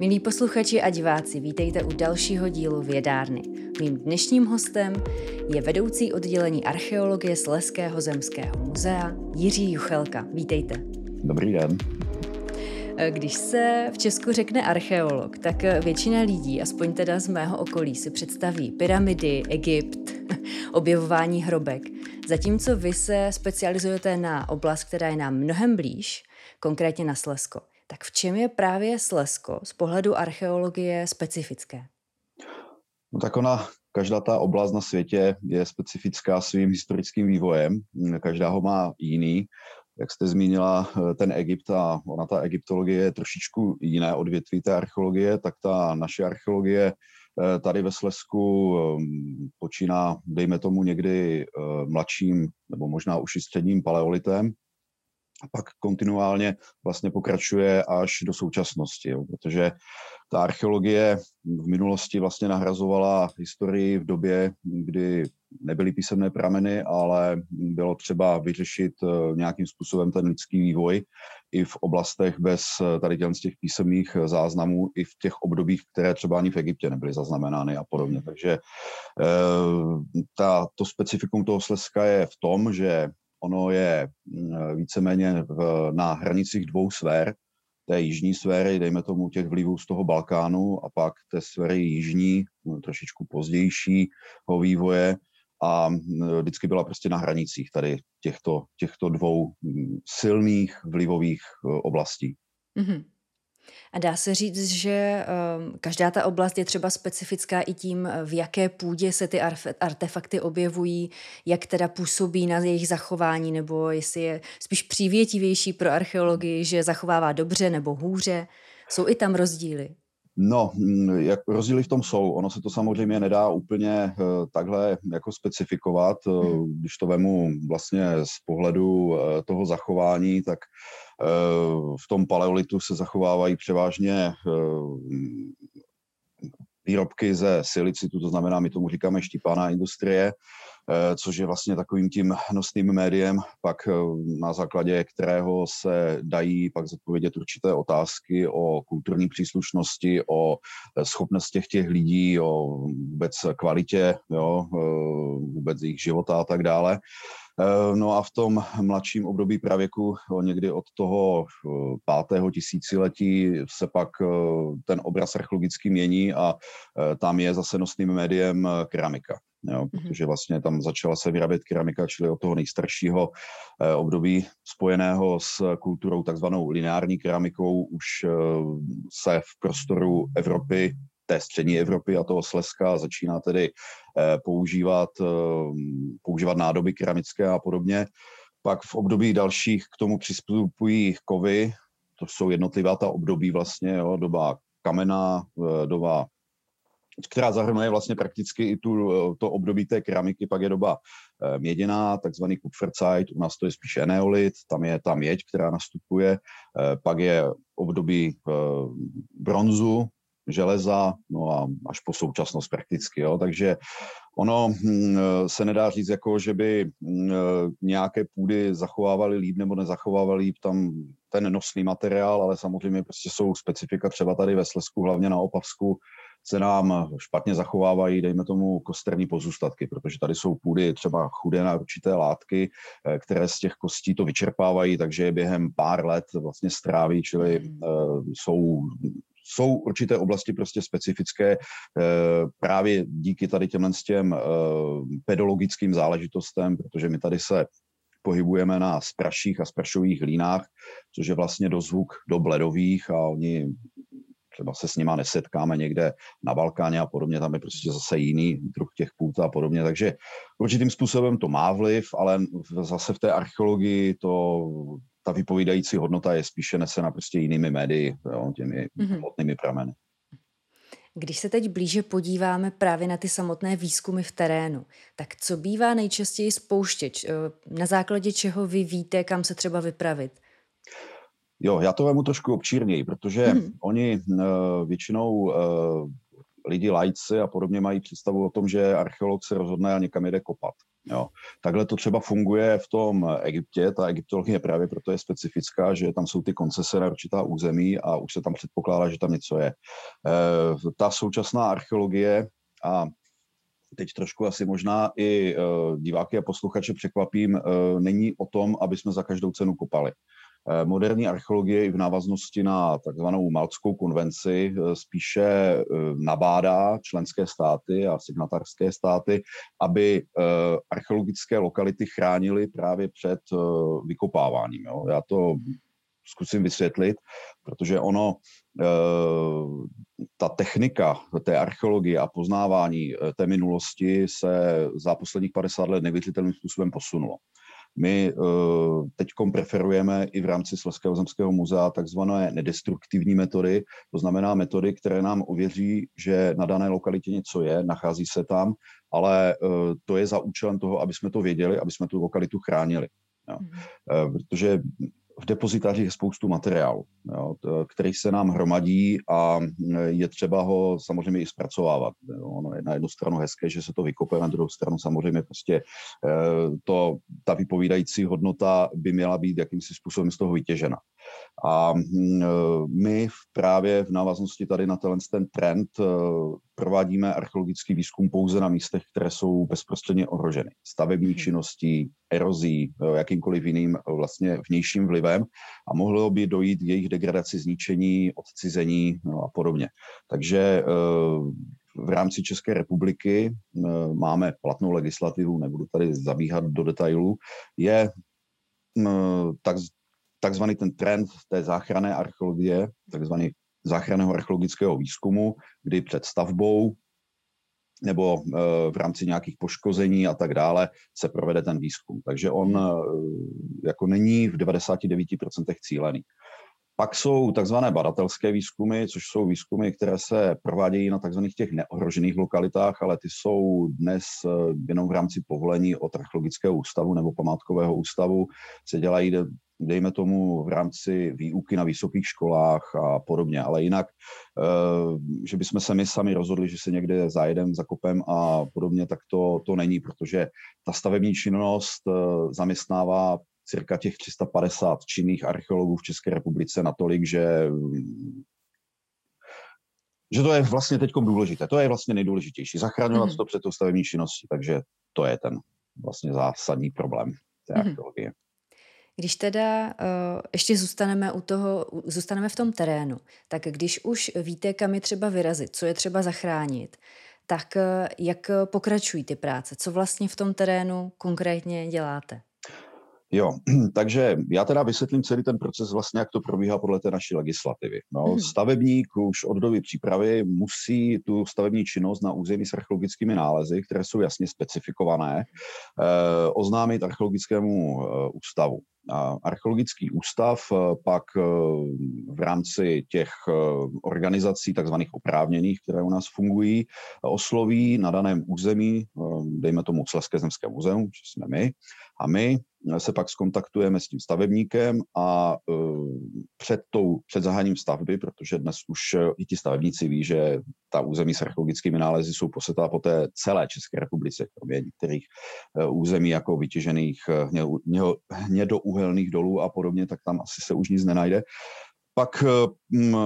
Milí posluchači a diváci, vítejte u dalšího dílu Vědárny. Mým dnešním hostem je vedoucí oddělení archeologie Sleského zemského muzea Jiří Juchelka. Vítejte. Dobrý den. Když se v Česku řekne archeolog, tak většina lidí, aspoň teda z mého okolí, si představí pyramidy, Egypt, objevování hrobek. Zatímco vy se specializujete na oblast, která je nám mnohem blíž, konkrétně na Slesko. Tak v čem je právě Slesko z pohledu archeologie specifické? No tak ona, každá ta oblast na světě je specifická svým historickým vývojem. Každá ho má jiný. Jak jste zmínila ten Egypt a ona ta egyptologie je trošičku jiné odvětví té archeologie, tak ta naše archeologie eh, tady ve Slesku ehm, počíná, dejme tomu někdy eh, mladším nebo možná už i středním paleolitem, a pak kontinuálně vlastně pokračuje až do současnosti, jo, protože ta archeologie v minulosti vlastně nahrazovala historii v době, kdy nebyly písemné prameny, ale bylo třeba vyřešit eh, nějakým způsobem ten lidský vývoj i v oblastech bez eh, tady těch, těch písemných eh, záznamů, i v těch obdobích, které třeba ani v Egyptě nebyly zaznamenány a podobně. Takže ta, to specifikum toho Slezska je v tom, že Ono je mm, víceméně v, na hranicích dvou sfér, té jižní sféry, dejme tomu těch vlivů z toho Balkánu a pak té sféry jižní, no, trošičku pozdějšího vývoje a mm, vždycky byla prostě na hranicích tady těchto, těchto dvou mm, silných vlivových e, oblastí. Mm-hmm. A dá se říct, že um, každá ta oblast je třeba specifická i tím, v jaké půdě se ty artefakty objevují, jak teda působí na jejich zachování, nebo jestli je spíš přívětivější pro archeologii, že zachovává dobře nebo hůře. Jsou i tam rozdíly? No, mm, jak rozdíly v tom jsou. Ono se to samozřejmě nedá úplně uh, takhle jako specifikovat. Uh, když to vemu vlastně z pohledu uh, toho zachování, tak v tom paleolitu se zachovávají převážně výrobky ze silicitu, to znamená, my tomu říkáme štípaná industrie, Eh, což je vlastně takovým tím nosným médiem, pak eh, na základě kterého se dají pak zodpovědět určité otázky o kulturní příslušnosti, o eh, schopnostech těch lidí, o vůbec kvalitě, jo, vůbec jejich života a tak dále. No a v tom mladším období pravěku, někdy od toho pátého tisíciletí, se pak ten obraz archeologicky mění a tam je zase nosným médiem keramika jo, mhm. protože vlastně tam začala se vyrábět keramika, čili od toho nejstaršího eh, období spojeného s kulturou takzvanou lineární keramikou už eh, se v prostoru Evropy té střední Evropy a toho Slezska začíná tedy eh, používat, používat nádoby keramické a podobně. Pak v období dalších k tomu přistupují kovy, to jsou jednotlivá ta období vlastně, jo, doba kamena, doba která zahrnuje vlastně prakticky i tu, eh, to období té keramiky, pak je doba eh, měděná, takzvaný Kupferzeit, u nás to je spíše neolit, tam je ta měď, která nastupuje, eh, pak je období bronzu, železa, no a až po současnost prakticky, jo. takže ono hm, se nedá říct, jako, že by hm, nějaké půdy zachovávaly líp nebo nezachovávaly líp tam ten nosný materiál, ale samozřejmě prostě jsou specifika třeba tady ve Slesku, hlavně na Opavsku, se nám špatně zachovávají, dejme tomu, kosterní pozůstatky, protože tady jsou půdy třeba chudé na určité látky, eh, které z těch kostí to vyčerpávají, takže je během pár let vlastně stráví, čili uh, jsou jsou určité oblasti prostě specifické eh, právě díky tady těmhle těm pedologickým záležitostem, protože my tady se pohybujeme na spraších a sprašových hlínách, což je vlastně dozvuk do bledových a oni třeba se s nima nesetkáme někde na Balkáně a podobně, tam je prostě zase jiný druh těch půd a podobně, takže určitým způsobem to má vliv, ale zase v té archeologii to ta vypovídající hodnota je spíše nesena prostě jinými médii, jo, těmi mm-hmm. hmotnými prameny. Když se teď blíže podíváme právě na ty samotné výzkumy v terénu, tak co bývá nejčastěji spouštěč? Na základě čeho vy víte, kam se třeba vypravit? Jo, já to vemu trošku občírněji, protože hmm. oni uh, většinou uh, lidi lajci a podobně mají představu o tom, že archeolog se rozhodne a někam jede kopat. Jo. Takhle to třeba funguje v tom Egyptě, ta egyptologie právě proto je specifická, že tam jsou ty koncese na určitá území a už se tam předpokládá, že tam něco je. E, ta současná archeologie a teď trošku asi možná i uh, diváky a posluchače překvapím, uh, není o tom, aby jsme za každou cenu kopali. Uh, moderní archeologie i v návaznosti na takzvanou Maltskou konvenci spíše nabádá členské státy a signatářské státy, aby archeologické lokality chránili právě před vykopáváním. Jo. Já to zkusím vysvětlit, protože ono, eh, ta technika té archeologie a poznávání eh, té minulosti se za posledních 50 let nevěřitelným způsobem posunulo. My eh, teď preferujeme i v rámci Slezského zemského muzea takzvané nedestruktivní metody, to znamená metody, které nám ověří, že na dané lokalitě něco je, nachází se tam, ale to je za účelem toho, aby jsme to věděli, aby jsme tu lokalitu chránili. Jo. Hmm. Protože v depozitářích je spoustu materiálu, jo, který se nám hromadí a je třeba ho samozřejmě i zpracovávat. Jo. Ono je na jednu stranu hezké, že se to vykope, na druhou stranu samozřejmě prostě eh, to, ta vypovídající hodnota by měla být jakýmsi způsobem z toho vytěžena. A mm, e, my právě v návaznosti tady na ten trend e, provádíme archeologický výzkum pouze na místech, které jsou bezprostředně ohroženy. Stavební mhm. činností, erozí, e, jakýmkoliv jiným vlastně vnějším vlivem a mohlo by dojít k jejich degradaci, zničení, odcizení no a podobně. Takže v rámci České republiky máme platnou legislativu, nebudu tady zabíhat do detailů, je tak, takzvaný ten trend té záchranné archeologie, takzvaný záchranného archeologického výzkumu, kdy před stavbou nebo eh, v rámci nějakých poškození a tak dále se provede ten výzkum. Takže on eh, jako není v 99% cílený. Pak jsou takzvané badatelské výzkumy, což jsou výzkumy, které se provádějí na takzvaných těch neohrožených lokalitách, ale ty jsou dnes eh, jenom v rámci povolení od archeologického ústavu nebo památkového ústavu, se dělají dejme tomu v rámci výuky na vysokých školách a podobně, ale jinak, eh, že bychom se my sami rozhodli, že se někde zajedem, zakopem a podobně, tak to, to není, protože ta stavební činnost eh, zaměstnává cirka těch 350 činných archeologů v České republice natolik, že že to je vlastně teď důležité. To je vlastně nejdůležitější. Zachraňovat mm. to před tou stavební činností. Takže to je ten vlastně zásadní problém té mm. archeologie. Když teda uh, ještě zůstaneme u toho, zůstaneme v tom terénu, tak když už víte, kam je třeba vyrazit, co je třeba zachránit, tak uh, jak pokračují ty práce? Co vlastně v tom terénu konkrétně děláte? Jo, takže já teda vysvětlím celý ten proces vlastně, jak to probíhá podle té naší legislativy. No, hmm. Stavebník už od doby přípravy musí tu stavební činnost na území s archeologickými nálezy, které jsou jasně specifikované, eh, oznámit archeologickému eh, ústavu. A archeologický ústav eh, pak eh, v rámci těch eh, organizací takzvaných oprávněných, které u nás fungují, osloví na daném území, dejme tomu Sleské zemské muzeum, že jsme my, a my se pak skontaktujeme s tím stavebníkem a před, tou, před zahájením stavby, protože dnes už i ti stavebníci ví, že ta území s archeologickými nálezy jsou posetá po té celé České republice, kromě některých území jako vytěžených hnědouhelných dolů a podobně, tak tam asi se už nic nenajde pak mm,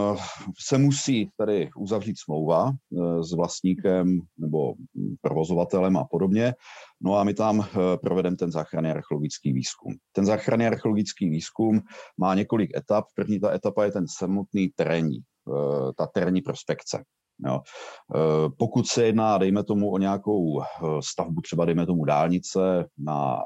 se musí tady uzavřít smlouva e, s vlastníkem nebo provozovatelem a podobně. No a my tam provedeme ten záchranný archeologický výzkum. Ten záchranný archeologický výzkum má několik etap. První ta etapa je ten samotný terénní, ta terénní prospekce. Jo. Pokud se jedná, dejme tomu, o nějakou stavbu, třeba dejme tomu dálnice na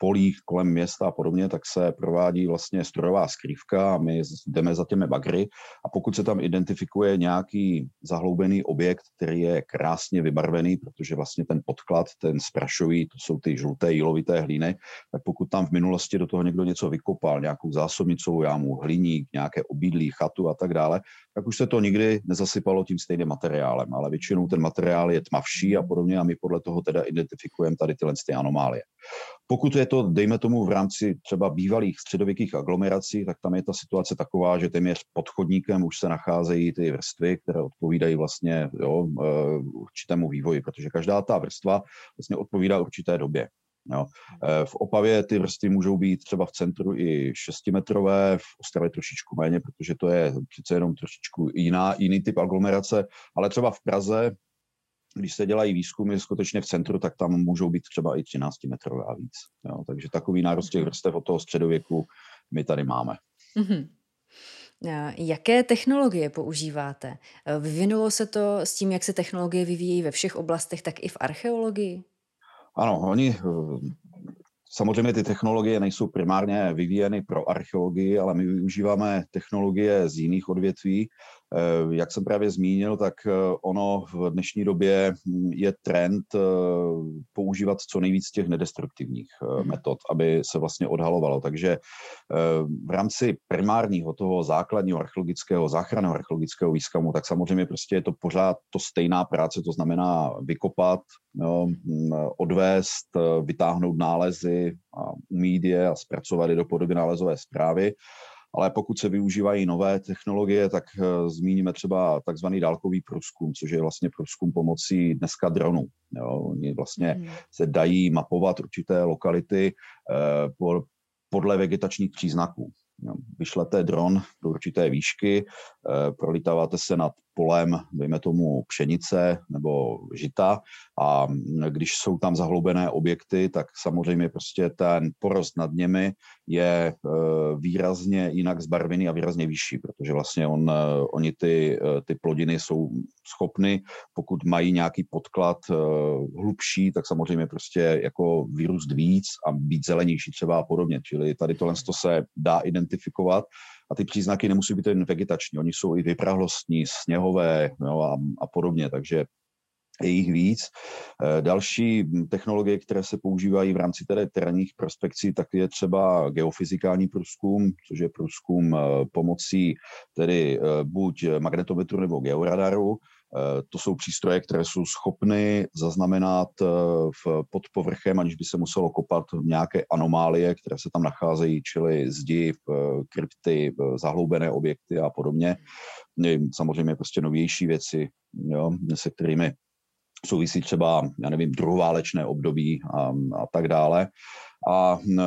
polích kolem města a podobně, tak se provádí vlastně strojová skrývka a my jdeme za těmi bagry a pokud se tam identifikuje nějaký zahloubený objekt, který je krásně vybarvený, protože vlastně ten podklad, ten sprašový, to jsou ty žluté jílovité hlíny, tak pokud tam v minulosti do toho někdo něco vykopal, nějakou zásobnicovou jámu, hliník, nějaké obydlí, chatu a tak dále, tak už se to nikdy nezasypalo tím stejným materiálem, ale většinou ten materiál je tmavší a podobně a my podle toho teda identifikujeme tady tyhle ty anomálie. Pokud je to, dejme tomu, v rámci třeba bývalých středověkých aglomerací, tak tam je ta situace taková, že téměř pod chodníkem už se nacházejí ty vrstvy, které odpovídají vlastně jo, určitému vývoji, protože každá ta vrstva vlastně odpovídá určité době. Jo. Eh, v Opavě ty vrstvy můžou být třeba v centru i 6-metrové, v Ostravě trošičku méně, protože to je přece jenom trošičku jiná, jiný typ aglomerace, ale třeba v Praze, když se dělají výzkumy skutečně v centru, tak tam můžou být třeba i 13 metrové a víc. Jo. Takže takový nárost těch vrstev od toho středověku my tady máme. Mm-hmm. Jaké technologie používáte? Vyvinulo se to s tím, jak se technologie vyvíjí ve všech oblastech, tak i v archeologii? Ano, oni eh, Samozřejmě ty technologie nejsou primárně vyvíjeny pro archeologii, ale my využíváme technologie z jiných odvětví. Eh, jak jsem právě zmínil, tak eh, ono v dnešní době hm, je trend používat co nejvíc těch nedestruktivních mhm. metod, aby se vlastně odhalovalo. Takže v rámci primárního toho základního archeologického, záchranného archeologického výzkumu, tak samozřejmě prostě je to pořád to stejná práce, to znamená vykopat, jo, odvést, e, vytáhnout nálezy a umít je a zpracovat je do podoby nálezové zprávy. Ale pokud se využívají nové technologie, tak e, zmíníme třeba takzvaný dálkový průzkum, což je vlastně průzkum pomocí dneska dronů. Jo. Oni vlastně mm. se dají mapovat určité lokality eh, podle vegetačních příznaků. Vyšlete dron do určité výšky, eh, prolítáváte se nad polem, dejme tomu pšenice nebo žita a když jsou tam zahloubené objekty, tak samozřejmě prostě ten porost nad nimi je eh, výrazně jinak zbarvený a výrazně vyšší, protože vlastně on, eh, oni ty, ty plodiny jsou schopny, pokud mají nějaký podklad hlubší, tak samozřejmě prostě jako vyrůst víc a být zelenější třeba a podobně. Čili tady tohle se dá identifikovat a ty příznaky nemusí být jen vegetační, oni jsou i vyprahlostní, sněhové jo, a, a podobně, takže je jich víc. Eh, další technologie, které se používají v rámci tedy terénních prospekcí, tak je třeba geofyzikální průzkum, což je průzkum eh, pomocí tedy eh, buď magnetometru nebo georadaru. Eh, to jsou přístroje, které jsou schopny zaznamenat eh, v, pod povrchem, aniž by se muselo kopat nějaké anomálie, které se tam nacházejí, čili zdi, eh, krypty, zahloubené objekty a podobně. Samozřejmě prostě novější věci, jo, se kterými souvisí třeba, já nevím, druhoválečné období a, a tak dále. A e,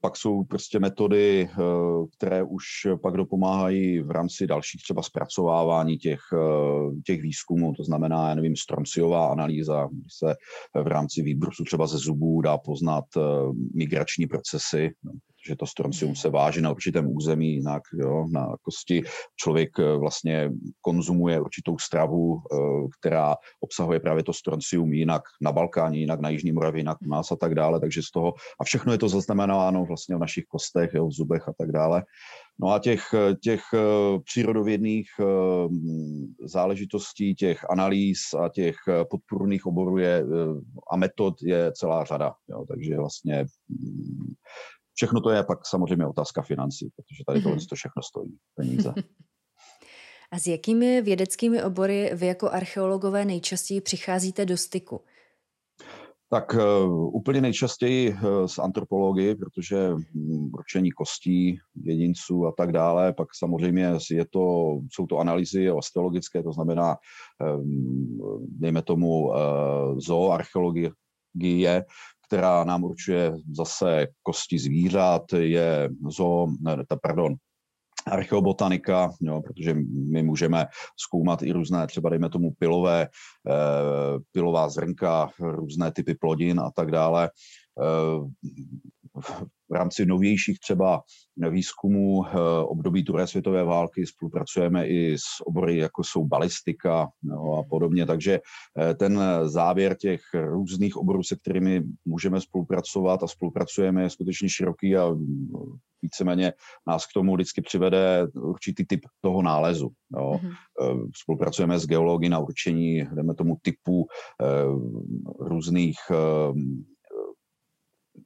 pak jsou prostě metody, e, které už pak dopomáhají v rámci dalších třeba zpracovávání těch, e, těch výzkumů, to znamená, já nevím, stromsiová analýza, kdy se v rámci výbrusu třeba ze zubů dá poznat migrační procesy, že to strontium se váží na určitém území, jinak jo, na kosti. Člověk eh, vlastně konzumuje určitou stravu, eh, která obsahuje právě to stroncium jinak na Balkáně, jinak na Jižní Moravě, jinak u nás a tak dále. Takže z toho, a všechno je to zaznamenáno vlastně v našich kostech, jo, v zubech a tak dále. No a těch, těch eh, přírodovědných záležitostí, těch analýz a těch podpůrných oborů je, a metod je celá řada. Jo, takže vlastně mm, Všechno to je pak samozřejmě otázka financí, protože tady tohle mhm. to všechno stojí peníze. A s jakými vědeckými obory vy jako archeologové nejčastěji přicházíte do styku? Tak uh, úplně nejčastěji uh, s antropologií, protože um, určení kostí jedinců a tak dále, pak samozřejmě je to, jsou to analýzy osteologické, to znamená, um, dejme tomu, zooarcheologie, která nám určuje zase kosti zvířat, je zo, ne, pardon, archeobotanika, jo, protože my můžeme zkoumat i různé, třeba dejme tomu pilové, eh, pilová zrnka, různé typy plodin a tak dále. V rámci novějších třeba výzkumů eh, období druhé světové války spolupracujeme i s obory, jako jsou balistika no, a podobně. Takže eh, ten závěr těch různých oborů, se kterými můžeme spolupracovat a spolupracujeme, je skutečně široký a mm, víceméně nás k tomu vždycky přivede určitý typ toho nálezu. Jo. Mm-hmm. Spolupracujeme s geology na určení, jdeme tomu typu různých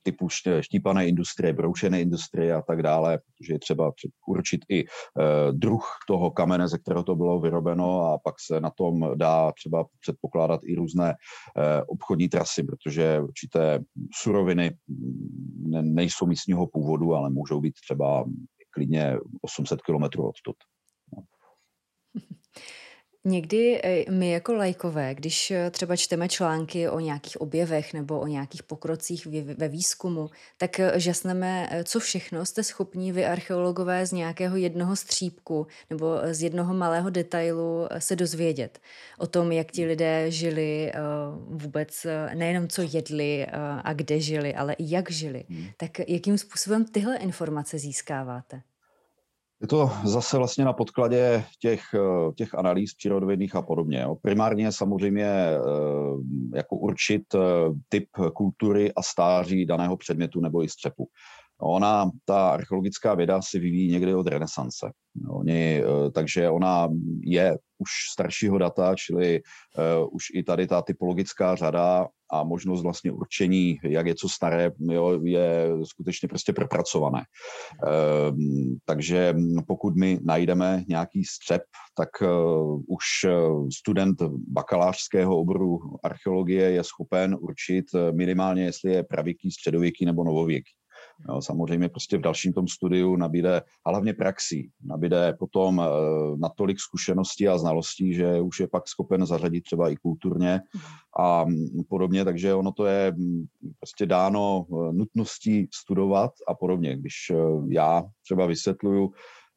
typu štípané industrie, broušené industrie a tak dále, protože je třeba určit i druh toho kamene, ze kterého to bylo vyrobeno a pak se na tom dá třeba předpokládat i různé obchodní trasy, protože určité suroviny nejsou místního původu, ale můžou být třeba klidně 800 kilometrů odtud. Někdy eh, my jako lajkové, když eh, třeba čteme články o nějakých objevech nebo o nějakých pokrocích ve výzkumu, tak eh, žasneme, co všechno jste schopni vy archeologové z nějakého jednoho střípku nebo z jednoho malého detailu se dozvědět. O tom, jak ti lidé žili vůbec, nejenom co jedli a kde žili, ale i jak žili. Hmm. Tak jakým způsobem tyhle informace získáváte? Je to zase vlastně na podkladě těch, eh, těch analýz přírodovědných a podobně. Jo. Primárně samozřejmě eh, jako určit eh, typ kultury a stáří daného předmětu nebo i střepu. Ona, ta archeologická věda si vyvíjí někdy od renesance. Oni, takže ona je už staršího data, čili uh, už i tady ta typologická řada a možnost vlastně určení, jak je co staré, jo, je skutečně prostě propracované. Uh, takže pokud my najdeme nějaký střep, tak uh, už student bakalářského oboru archeologie je schopen určit minimálně, jestli je pravěký, středověký nebo novověký. Jo, samozřejmě prostě v dalším tom studiu nabíde, a hlavně praxí, nabíde potom e, natolik zkušeností a znalostí, že už je pak schopen zařadit třeba i kulturně a podobně, takže ono to je prostě dáno eh, nutností studovat a podobně. Když eh, já třeba vysvětluju,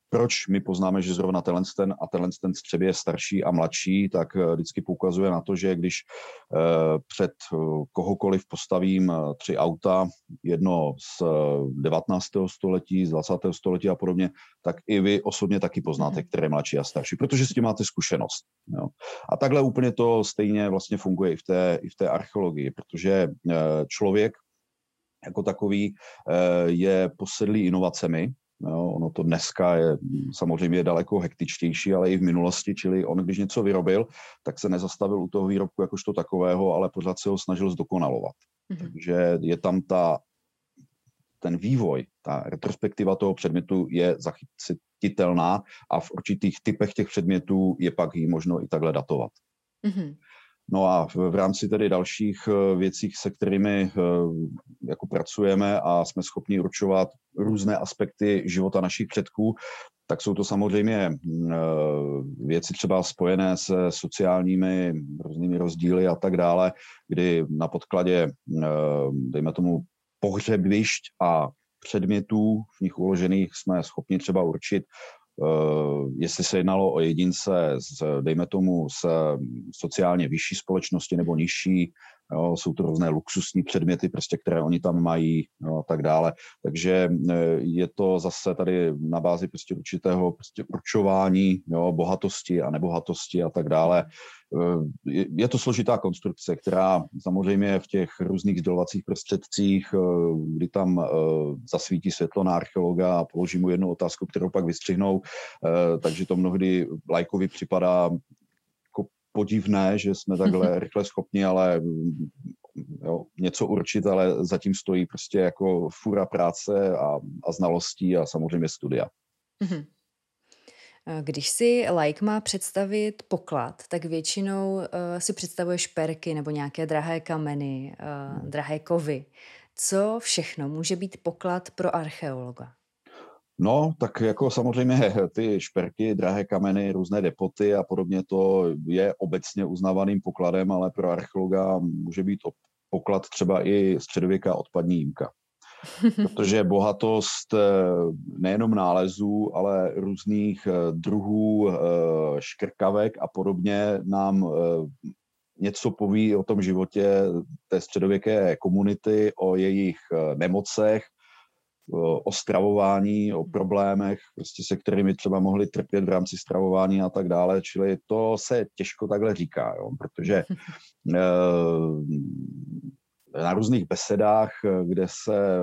proč my poznáme, že zrovna tenhle ten a tenhle ten střeb je starší a mladší, tak eh, vždycky poukazuje na to, že když eh, před eh, kohokoliv postavím tři auta, jedno z 19. století, z 20. století a podobně, tak i vy osobně taky poznáte, mhm. které je mladší a starší, protože s tím máte zkušenost. Jo. A takhle úplně to stejně vlastně funguje i v té, i v té archeologii, protože člověk jako takový je posedlý inovacemi, Jo, ono to dneska je samozřejmě daleko hektičtější, ale i v minulosti, čili on, když něco vyrobil, tak se nezastavil u toho výrobku jakožto takového, ale pořád se ho snažil zdokonalovat. Mm-hmm. Takže je tam ta, ten vývoj, ta retrospektiva toho předmětu je zachytitelná a v určitých typech těch předmětů je pak ji možno i takhle datovat. Mm-hmm. No a v rámci tedy dalších eh, věcí, se kterými eh, jako pracujeme a jsme schopni určovat různé aspekty života našich předků, tak jsou to samozřejmě eh, věci třeba spojené se sociálními různými rozdíly a tak dále, kdy na podkladě, dejme tomu, pohřebišť a předmětů v nich uložených jsme schopni třeba určit, Eh, jestli se jednalo o jedince, z, dejme tomu, z sociálně vyšší společnosti nebo nižší, jo, jsou to různé luxusní předměty, prostě, které oni tam mají jo, a tak dále. Takže eh, je to zase tady na bázi prostě určitého prostě určování jo, bohatosti a nebohatosti a tak dále. Eh, je to složitá konstrukce, která samozřejmě v těch různých sdělovacích prostředcích, eh, kdy tam zasvítí světlo na archeologa a položí mu jednu otázku, kterou pak vystřihnou, takže to mnohdy lajkovi připadá podivné, že jsme takhle rychle schopni, ale jo, něco určit, ale zatím stojí prostě jako fura práce a, a znalostí a samozřejmě studia. Mm-hmm. Když si like má představit poklad, tak většinou uh, si představuje šperky nebo nějaké drahé kameny, uh, drahé kovy. Co všechno může být poklad pro archeologa? No, tak jako samozřejmě ty šperky, drahé kameny, různé depoty a podobně, to je obecně uznávaným pokladem, ale pro archeologa může být poklad třeba i středověká odpadní jímka. Protože bohatost eh, nejenom nálezů, ale různých eh, druhů eh, škrkavek a podobně nám něco poví o tom životě té středověké komunity, o jejich nemocech, o stravování, o problémech, prostě se kterými třeba mohli trpět v rámci stravování a tak dále. Čili to se těžko takhle říká, jo, protože eh, na různých besedách, kde se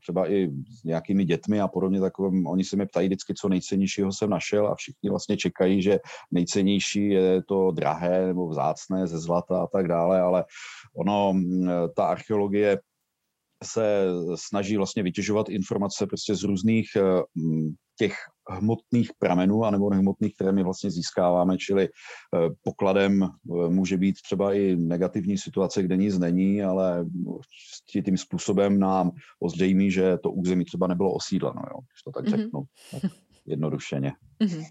třeba i s nějakými dětmi a podobně takovým, oni se mi ptají vždycky, co nejcennějšího jsem našel a všichni vlastně čekají, že nejcennější je to drahé nebo vzácné ze zlata a tak dále, ale ono, ta archeologie se snaží vlastně vytěžovat informace prostě z různých těch hmotných pramenů anebo nehmotných, které my vlastně získáváme, čili pokladem může být třeba i negativní situace, kde nic není, ale tím způsobem nám ozřejmí, že to území třeba nebylo osídleno, jo, když to tak mm-hmm. řeknu, tak jednodušeně. Mm-hmm.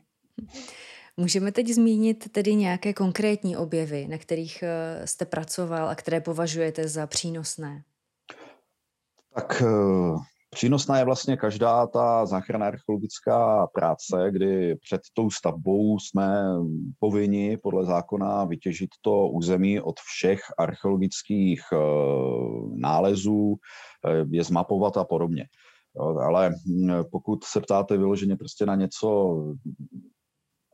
Můžeme teď zmínit tedy nějaké konkrétní objevy, na kterých eh, jste pracoval a které považujete za přínosné? Tak eh, přínosná je vlastně každá ta záchranná archeologická práce, kdy před tou stavbou jsme povinni podle zákona vytěžit to území od všech archeologických eh, nálezů, je zmapovat a podobně. Ale hm, pokud se ptáte vyloženě prostě na něco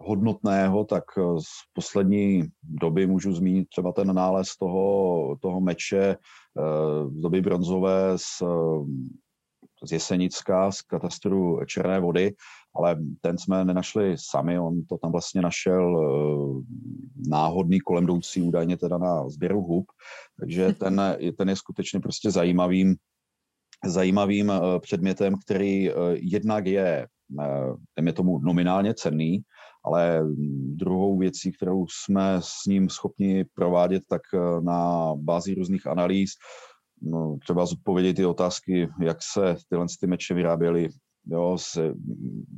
hodnotného, tak eh, z poslední doby můžu zmínit třeba ten nález toho, toho meče eh, z doby bronzové z, z Jesenická, z katastru Černé vody, ale ten jsme nenašli sami, on to tam vlastně našel eh, náhodný kolem jdoucí údajně teda na sběru hub, takže ten, ten je skutečně prostě zajímavým, zajímavým předmětem, který jednak je, je tomu nominálně cenný, ale druhou věcí, kterou jsme s ním schopni provádět, tak eh, na bázi různých analýz, no, třeba zodpovědět ty otázky, jak se tyhle ty meče vyráběly, jo, se,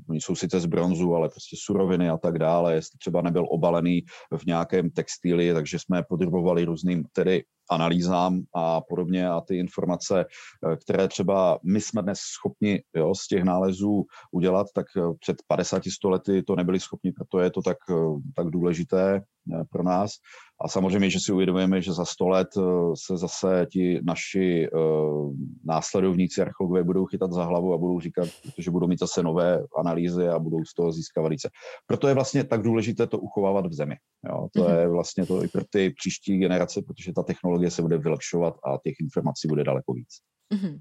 oni jsou sice z bronzu, ale prostě suroviny a tak dále, jestli třeba nebyl obalený v nějakém textíli, takže jsme podrobovali různým tedy analýzám a podobně a ty informace, eh, které třeba my jsme dnes schopni jo, z těch nálezů udělat, tak eh, před 50 lety to nebyli schopni, proto je to tak, eh, tak důležité pro nás. A samozřejmě, že si uvědomujeme, že za 100 let se zase ti naši následovníci archeologové budou chytat za hlavu a budou říkat, že budou mít zase nové analýzy a budou z toho získávat více. Proto je vlastně tak důležité to uchovávat v zemi. Jo, to mm-hmm. je vlastně to i pro ty příští generace, protože ta technologie se bude vylepšovat a těch informací bude daleko víc. Mm-hmm.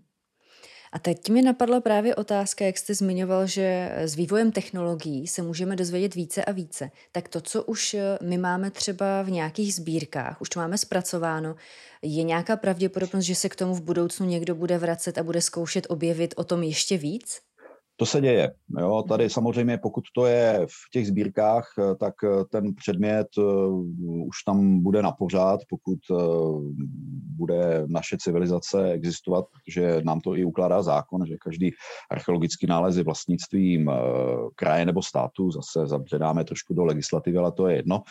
A teď mi napadla právě otázka, jak jste zmiňoval, že s vývojem technologií se můžeme dozvědět více a více. Tak to, co už eh, my máme třeba v nějakých sbírkách, už to máme zpracováno, je nějaká pravděpodobnost, že se k tomu v budoucnu někdo bude vracet a bude zkoušet objevit o tom ještě víc? To se děje. Jo. Tady samozřejmě, pokud to je v těch sbírkách, eh, tak eh, ten předmět eh, už tam bude na pořád, pokud bude naše civilizace existovat, protože nám to i ukládá zákon, že každý archeologický nález je vlastnictvím kraje nebo státu, zase zabředáme trošku do legislativy, ale to je jedno.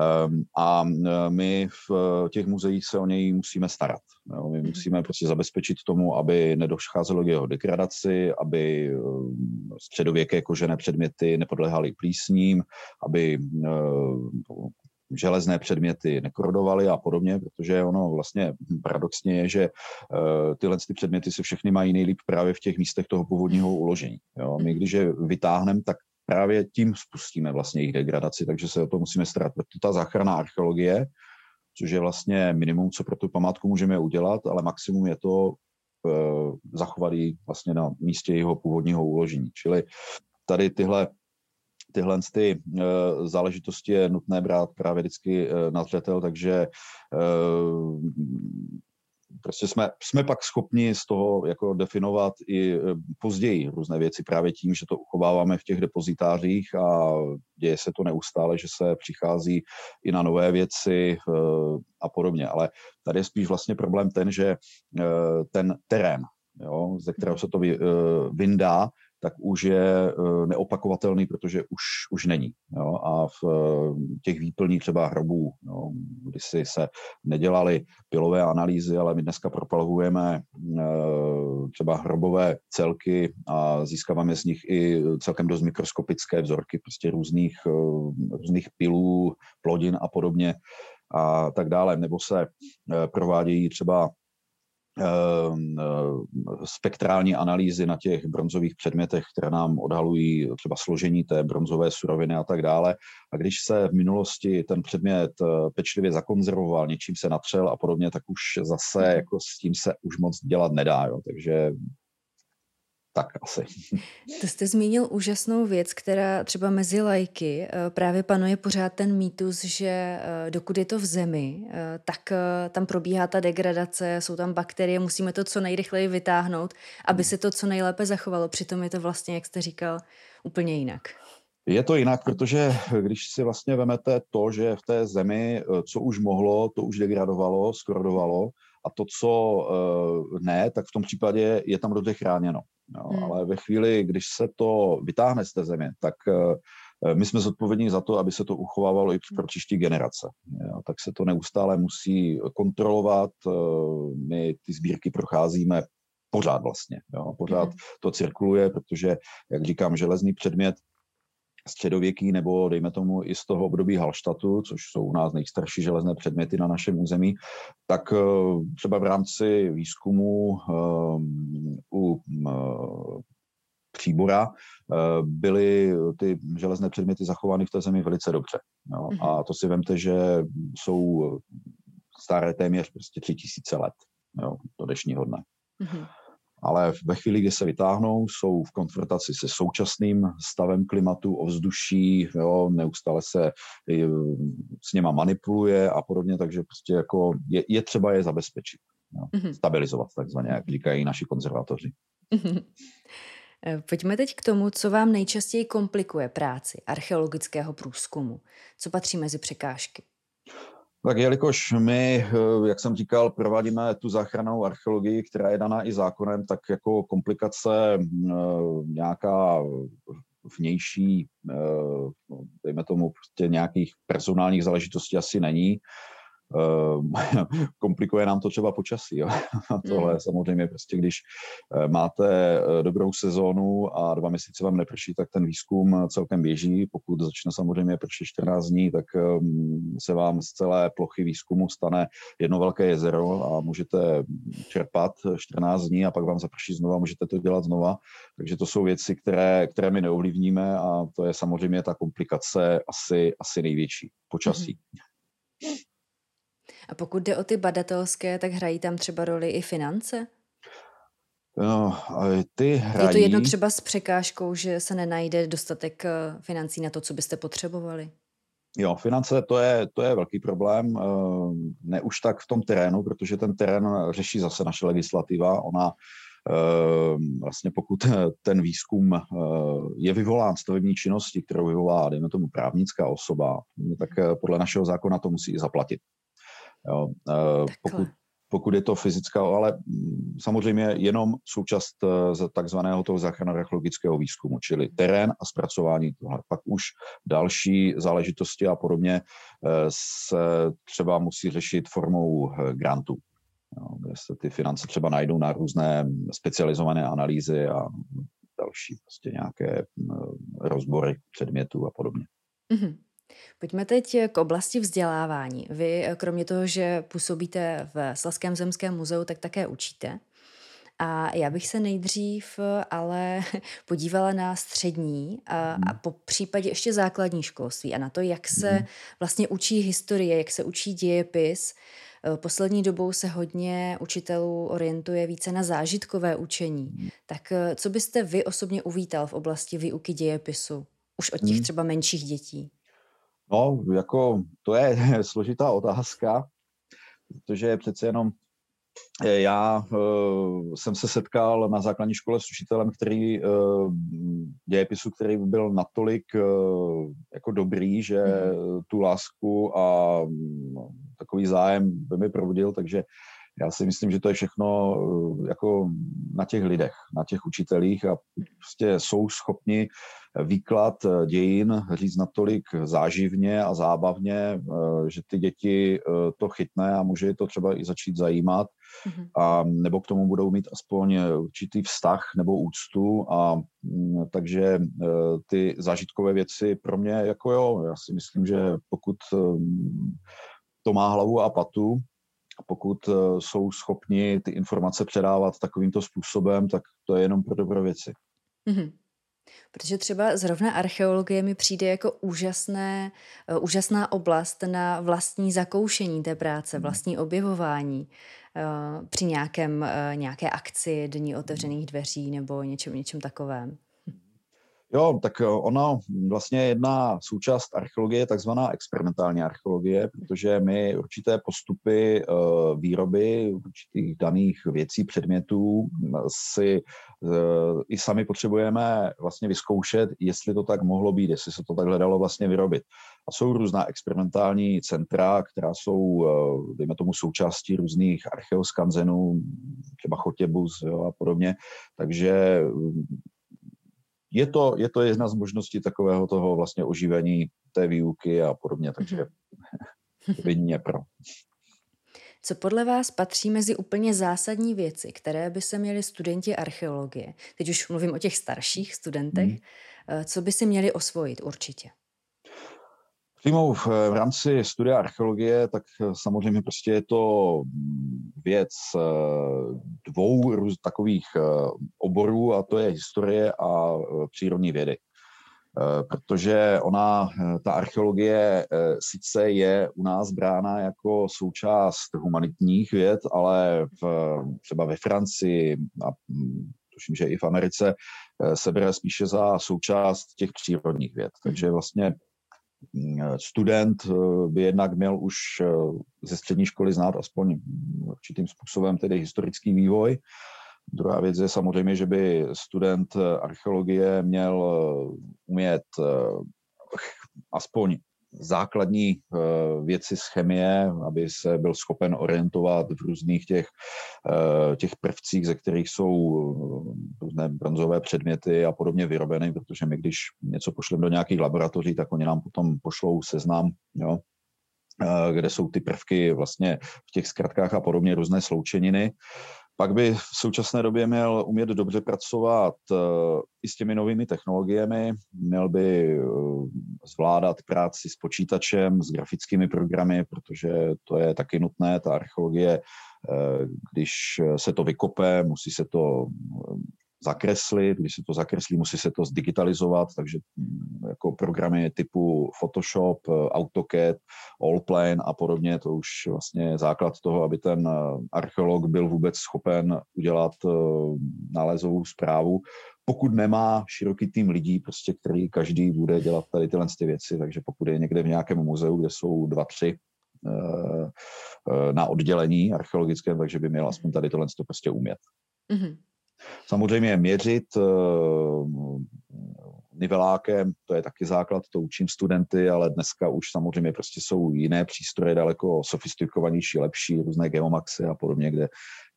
Ehm, a my v těch muzeích se o něj musíme starat. Jo. My musíme prostě zabezpečit tomu, aby nedocházelo k jeho degradaci, aby středověké kožené předměty nepodléhaly plísním, aby eh, železné předměty nekorodovaly a podobně, protože ono vlastně paradoxně je, že eh, tyhle ty předměty se všechny mají nejlíp právě v těch místech toho původního uložení. Jo? My když je vytáhneme, tak právě tím spustíme vlastně jejich degradaci, takže se o to musíme starat. Proto ta záchranná archeologie, což je vlastně minimum, co pro tu památku můžeme udělat, ale maximum je to Eh, zachovat ji vlastně na místě jeho původního uložení. Čili tady tyhle tyhle ty uh, záležitosti je nutné brát právě vždycky uh, na zřetel, takže prostě jsme, jsme pak schopni z toho jako definovat i e, později různé věci právě tím, že to uchováváme v těch depozitářích a děje se to neustále, že se přichází i na nové věci e, a podobně. Ale tady je spíš vlastně problém ten, že e, ten terén, jo, ze kterého se to vyndá, tak už je eh, neopakovatelný, protože už, už není. Jo? A v eh, těch výplních třeba hrobů, jo, kdy si se nedělali pilové analýzy, ale my dneska propalhujeme eh, třeba hrobové celky a získáváme z nich i celkem dost mikroskopické vzorky prostě různých, různých pilů, plodin a podobně a tak dále, nebo se provádějí třeba spektrální analýzy na těch bronzových předmětech, které nám odhalují třeba složení té bronzové suroviny a tak dále. A když se v minulosti ten předmět eh, pečlivě zakonzervoval, něčím se natřel a podobně, tak už zase mhm. jako s tím se už moc dělat nedá. Jo. Takže tak asi. To jste zmínil úžasnou věc, která třeba mezi lajky eh, právě panuje pořád ten mýtus, že eh, dokud je to v zemi, eh, tak tam probíhá ta degradace, jsou tam bakterie, musíme to co nejrychleji vytáhnout, aby se to co nejlépe zachovalo. Přitom je to vlastně, jak jste říkal, úplně jinak. Je to jinak, protože když si vlastně vemete to, že v té zemi, co už mohlo, to už degradovalo, skrodovalo, a to, co ne, tak v tom případě je tam dobře chráněno. Jo, hmm. Ale ve chvíli, když se to vytáhne z té země, tak uh, my jsme zodpovědní za to, aby se to uchovávalo i pro příští generace. Jo, tak se to neustále musí kontrolovat. Uh, my ty sbírky procházíme pořád vlastně. Jo, pořád hmm. to cirkuluje, protože, jak říkám, železný předmět středověký nebo dejme tomu i z toho období Halštatu, což jsou u nás nejstarší železné předměty na našem území, tak eh, třeba v rámci výzkumu eh, u eh, příbora byly ty železné předměty zachovány v té zemi velice dobře. Jo. Mhm. A to si vemte, že jsou staré téměř prostě tři tisíce let jo, do dnešního dne. Mm-hmm ale ve chvíli, kdy se vytáhnou, jsou v konfrontaci se současným stavem klimatu, ovzduší, jo, neustále se s něma manipuluje a podobně, takže prostě jako je, je třeba je zabezpečit, jo, mm-hmm. stabilizovat takzvaně, jak říkají naši konzervatoři. Mm-hmm. Pojďme teď k tomu, co vám nejčastěji komplikuje práci archeologického průzkumu. Co patří mezi překážky? Tak jelikož my, eh, jak jsem říkal, provádíme tu záchranou archeologii, která je daná i zákonem, tak jako komplikace eh, nějaká vnější, eh, dejme tomu prostě nějakých personálních záležitostí asi není. Ehm, komplikuje nám to třeba počasí. Jo. A tohle mm. samozřejmě prostě, když eh, máte eh, dobrou sezónu a dva měsíce vám neprší, tak ten výzkum celkem běží. Pokud začne samozřejmě pršet 14 dní, tak ehm, se vám z celé plochy výzkumu stane jedno velké jezero a můžete čerpat 14 dní a pak vám zaprší znova, můžete to dělat znova. Takže to jsou věci, které, které my neovlivníme a to je samozřejmě ta komplikace asi, asi největší. Počasí. Mm. A pokud jde o ty badatelské, tak hrají tam třeba roli i finance? No, ty hrají... Je to jedno třeba s překážkou, že se nenajde dostatek eh, financí na to, co byste potřebovali? Jo, finance to je, to je velký problém, eh, ne už tak v tom terénu, protože ten terén řeší zase naše legislativa. Ona eh, vlastně pokud ten výzkum je vyvolán stavební činnosti, kterou vyvolá, dejme tomu, právnická osoba, tak podle našeho zákona to musí i zaplatit. Jo. Eh, pokud, pokud je to fyzická, ale mm, samozřejmě jenom součást eh, takzvaného toho záchranno-archeologického výzkumu, čili terén a zpracování tohle. Pak už další záležitosti a podobně eh, se třeba musí řešit formou grantů. Jo, kde se ty finance třeba najdou na různé specializované analýzy a další prostě nějaké rozbory předmětů a podobně. Mm-hmm. Pojďme teď k oblasti vzdělávání. Vy, kromě toho, že působíte v Slaském zemském muzeu, tak také učíte. A já bych se nejdřív ale podívala na střední a, a mhm. po případě ještě základní školství a na to, jak se mhm. vlastně učí historie, jak se učí dějepis. Poslední dobou se hodně učitelů orientuje více na zážitkové učení. Mhm. Tak co byste vy osobně uvítal v oblasti výuky dějepisu? Už od těch třeba menších dětí. No, jako to je složitá otázka, protože přece jenom eh, já uh, jsem se setkal na základní škole s učitelem, který uh, dějepisu, který byl natolik uh, jako dobrý, že mm. tu lásku a um, takový zájem by mi provodil, takže já si myslím, že to je všechno jako na těch lidech, na těch učitelích a prostě jsou schopni výklad eh, dějin říct natolik záživně a zábavně, eh, že ty děti eh, to chytne a může je to třeba i začít zajímat, mm-hmm. a nebo k tomu budou mít aspoň určitý vztah nebo úctu a mm, takže ty zážitkové věci pro mě jako jo, já si myslím, že pokud to má hlavu a patu, pokud jsou schopni ty informace předávat takovýmto způsobem, tak to je jenom pro dobro věci. Mm-hmm. Protože třeba zrovna archeologie mi přijde jako úžasné, uh, úžasná oblast na vlastní zakoušení té práce, hmm. vlastní objevování uh, při nějakém, nějaké akci Dní otevřených dveří nebo něčem, něčem takovém. Jo, tak eh, ona vlastně jedna součást archeologie je takzvaná experimentální archeologie, protože my určité postupy eh, výroby určitých daných věcí, předmětů si eh, i sami potřebujeme vlastně vyzkoušet, jestli to tak mohlo být, jestli se to takhle dalo vlastně vyrobit. A jsou různá experimentální centra, která jsou, dejme tomu, součástí různých archeoskanzenů, třeba Chotěbus jo, a podobně. Takže je to, je to jedna z možností takového toho vlastně oživení té výuky a podobně, takže mm-hmm. vině pro. Co podle vás patří mezi úplně zásadní věci, které by se měli studenti archeologie, teď už mluvím o těch starších studentech, mm. co by si měli osvojit určitě? Přímo v, v rámci studia archeologie, tak eh, samozřejmě prostě je to mm, věc eh, dvou růz, takových eh, oborů a to je historie a přírodní vědy. Protože ona, ta archeologie sice je u nás brána jako součást humanitních věd, ale v, třeba ve Francii a mm, tuším, že i v Americe se bere spíše za součást těch přírodních věd. Takže vlastně student eh, by jednak měl už eh, ze střední školy znát aspoň určitým způsobem tedy historický vývoj. Druhá věc je samozřejmě, že by student archeologie měl eh, umět aspoň základní eh, věci z chemie, aby se byl schopen orientovat v různých těch, eh, těch prvcích, ze kterých jsou eh, různé bronzové předměty a podobně vyrobeny, protože my, když něco pošleme do nějakých laboratoří, tak oni nám potom pošlou seznam, jo, kde jsou ty prvky vlastně v těch zkratkách a podobně různé sloučeniny. Pak by v současné době měl umět dobře pracovat uh, i s těmi novými technologiemi, měl by uh, zvládat práci s počítačem, s grafickými programy, protože to je taky nutné, ta archeologie, uh, když se to vykope, musí se to zakreslit, když se to zakreslí, musí se to zdigitalizovat, takže mm, jako programy typu Photoshop, AutoCAD, Allplane a podobně, to už vlastně je základ toho, aby ten eh, archeolog byl vůbec schopen udělat eh, nálezovou zprávu, pokud nemá široký tým lidí, prostě, který každý bude dělat tady tyhle ty věci, takže pokud je někde v nějakém muzeu, kde jsou dva, tři eh, na oddělení archeologické, takže by měl aspoň tady tohle prostě umět. Mm-hmm. Samozřejmě měřit eh, nivelákem, to je taky základ, to učím studenty, ale dneska už samozřejmě prostě jsou jiné přístroje daleko sofistikovanější, lepší, různé geomaxy a podobně, kde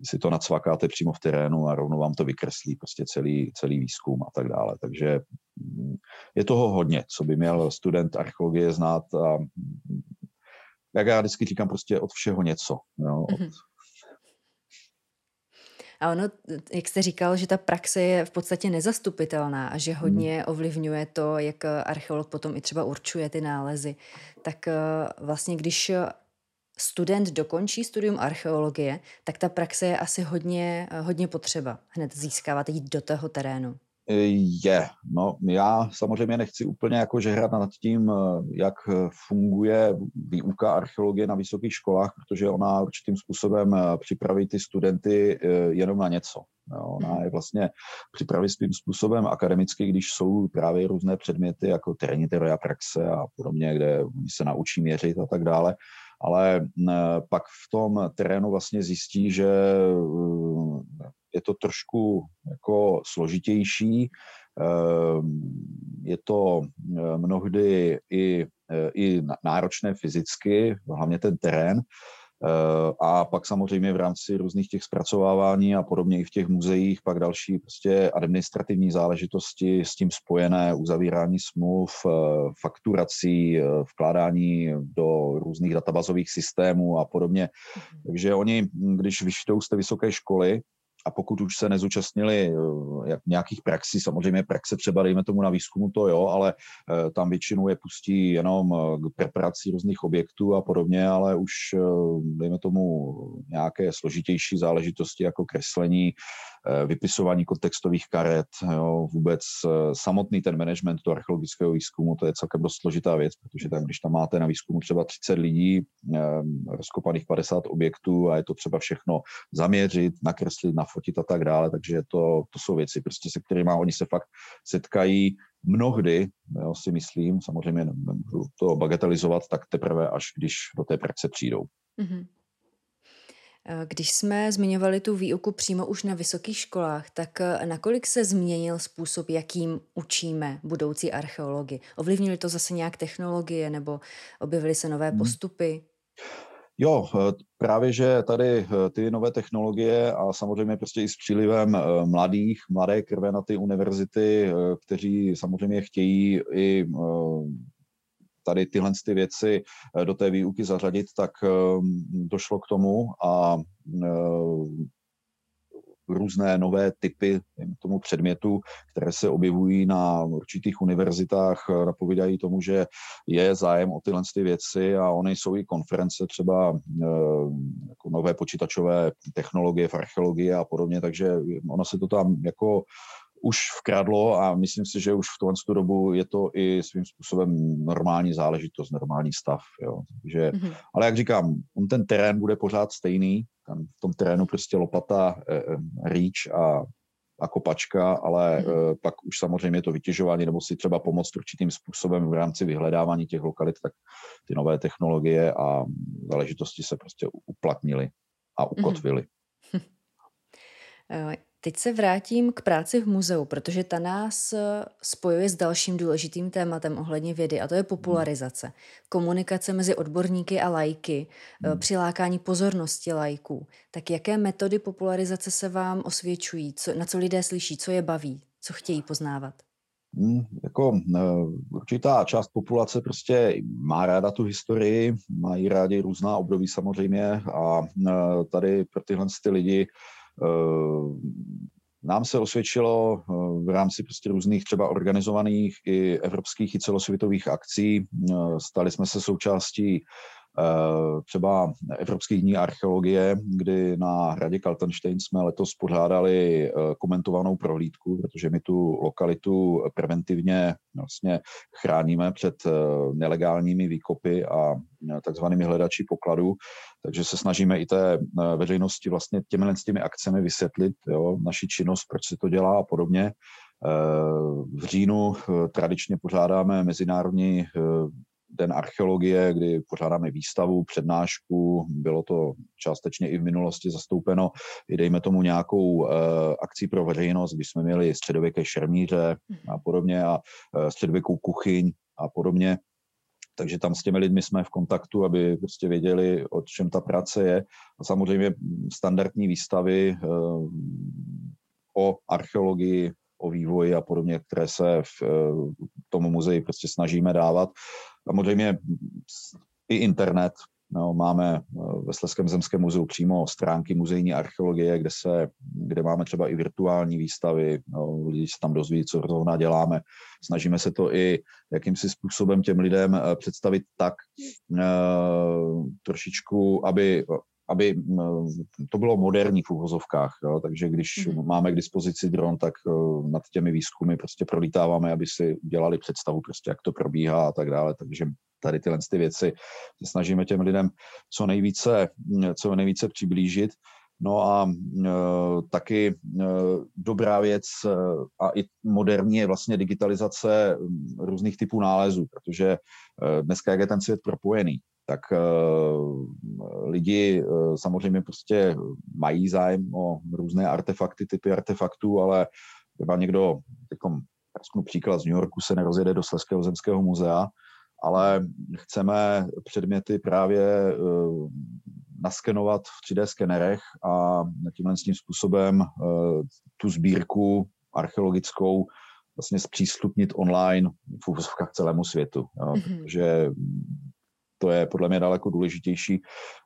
si to nacvakáte přímo v terénu a rovnou vám to vykreslí prostě celý, celý výzkum a tak dále. Takže mm, je toho hodně, co by měl student archeologie znát a jak já vždycky říkám, prostě od všeho něco. Jo? Od, mm-hmm a ono, jak jste říkal, že ta praxe je v podstatě nezastupitelná a že hmm. hodně ovlivňuje to, jak archeolog potom i třeba určuje ty nálezy, tak eh, vlastně když student dokončí studium archeologie, tak ta praxe je asi hodně, hodně potřeba hned získávat, jít do toho terénu. Je. No, já samozřejmě nechci úplně jako žehrat nad tím, jak funguje výuka archeologie na vysokých školách, protože ona určitým způsobem připraví ty studenty eh, jenom na něco. Jo, ona mhm. je vlastně připraví svým způsobem akademicky, když jsou právě různé předměty jako terénní teorie praxe a podobně, kde se naučí měřit a tak dále ale eh, pak v tom terénu vlastně zjistí, že eh, je to trošku jako složitější, ehm, je to eh, mnohdy i, eh, i náročné fyzicky, hlavně ten terén, eh, a pak samozřejmě v rámci různých těch zpracovávání a podobně i v těch muzeích pak další prostě administrativní záležitosti s tím spojené, uzavírání smluv, fakturací, vkládání do různých databazových systémů a podobně. Mhm. Takže oni, když vyštou z té vysoké školy, a pokud už se nezúčastnili eh, jak nějakých praxí, samozřejmě praxe třeba dejme tomu na výzkumu to jo, ale eh, tam většinou je pustí jenom k preparací různých objektů a podobně, ale už dejme tomu nějaké složitější záležitosti jako kreslení, vypisování kontextových karet, jo, vůbec samotný ten management toho archeologického výzkumu, to je celkem dost složitá věc, protože tam, když tam máte na výzkumu třeba 30 lidí, rozkopaných 50 objektů a je to třeba všechno zaměřit, nakreslit, nafotit a tak dále, takže to, to jsou věci, prostě se kterými oni se fakt setkají mnohdy, jo, si myslím, samozřejmě nemůžu to bagatelizovat, tak teprve až když do té praxe přijdou. Mm-hmm. Když jsme zmiňovali tu výuku přímo už na vysokých školách, tak eh, nakolik se změnil způsob, jakým učíme budoucí archeology? Ovlivnili to zase nějak technologie nebo objevily se nové hmm. Jo, eh, právě, že tady eh, ty nové technologie a samozřejmě prostě i s přílivem mladých, mladé krve na ty univerzity, kteří samozřejmě chtějí i tady tyhle ty věci eh, do té výuky zařadit, tak došlo k tomu a eh, různé nové typy tomu předmětu, které se objevují na určitých univerzitách, eh, napovídají tomu, že je zájem o tyhle ty věci a ony jsou i konference třeba jako nové počítačové technologie v archeologii a podobně, takže ono se to tam jako už vkradlo a myslím si, že už v tohle dobu je to i svým způsobem normální záležitost, normální stav. Jo. Takže, mm-hmm. Ale jak říkám, on ten terén bude pořád stejný, tam v tom terénu prostě lopata, e, e, rýč a, a kopačka, ale mm-hmm. e, pak už samozřejmě to vytěžování nebo si třeba pomoct určitým způsobem v rámci vyhledávání těch lokalit, tak ty nové technologie a záležitosti se prostě uplatnily a mhm. ukotvily. Mm-hmm. Teď se vrátím k práci v muzeu, protože ta nás eh, spojuje s dalším důležitým tématem ohledně vědy, a to je popularizace. Komunikace mezi odborníky a lajky, eh, hmm. přilákání pozornosti lajků. Tak jaké metody popularizace se vám osvědčují? Co, na co lidé slyší? Co je baví? Co chtějí poznávat? Hmm, jako eh, určitá část populace prostě má ráda tu historii, mají rádi různá období samozřejmě a tady pro tyhle ty lidi nám se osvědčilo eh, v rámci prostě různých třeba organizovaných i evropských i celosvětových akcí. Eh, stali jsme se součástí třeba Evropských dní archeologie, kdy na hradě Kaltenstein jsme letos pořádali komentovanou prohlídku, protože my tu lokalitu preventivně vlastně chráníme před nelegálními výkopy a takzvanými hledači pokladů. Takže se snažíme i té eh, veřejnosti vlastně těmi, těmi akcemi vysvětlit jo, naši činnost, proč se to dělá a podobně. Eh, v říjnu eh, tradičně pořádáme Mezinárodní den archeologie, kdy pořádáme výstavu, přednášku, bylo to částečně i v minulosti zastoupeno, i dejme tomu nějakou uh, akci pro veřejnost, kdy jsme měli středověké šermíře a mhm. podobně a uh, středověkou kuchyň a podobně takže tam s těmi lidmi jsme v kontaktu, aby prostě věděli, o čem ta práce je. A samozřejmě standardní výstavy eh, o archeologii, o vývoji a podobně, které se v eh, tom muzei prostě snažíme dávat. Samozřejmě i internet No, máme eh, ve Sleském zemském muzeu přímo stránky muzejní archeologie, kde, se, kde máme třeba i virtuální výstavy, no, lidi se tam dozví, co zrovna děláme. Snažíme se to i jakýmsi způsobem těm lidem eh, představit tak trošičku, aby aby to bylo moderní v uvozovkách. Jo? Takže když mm-hmm. máme k dispozici dron, tak nad těmi výzkumy prostě prolítáváme, aby si udělali představu, prostě, jak to probíhá a tak dále. Takže tady tyhle ty věci se snažíme těm lidem co nejvíce, co nejvíce přiblížit. No a e, taky e, dobrá věc e, a i moderní je vlastně digitalizace různých typů nálezů, protože e, dneska, jak je ten svět propojený, tak e, lidi e, samozřejmě prostě mají zájem o různé artefakty, typy artefaktů, ale třeba někdo, takom, příklad z New Yorku se nerozjede do Sleského zemského muzea, ale chceme předměty právě eh, naskenovat v 3D skenerech a tímhle tím způsobem eh, tu sbírku archeologickou vlastně zpřístupnit online v úvozovkách celému světu. Jo, mm-hmm. Protože to je podle mě daleko důležitější.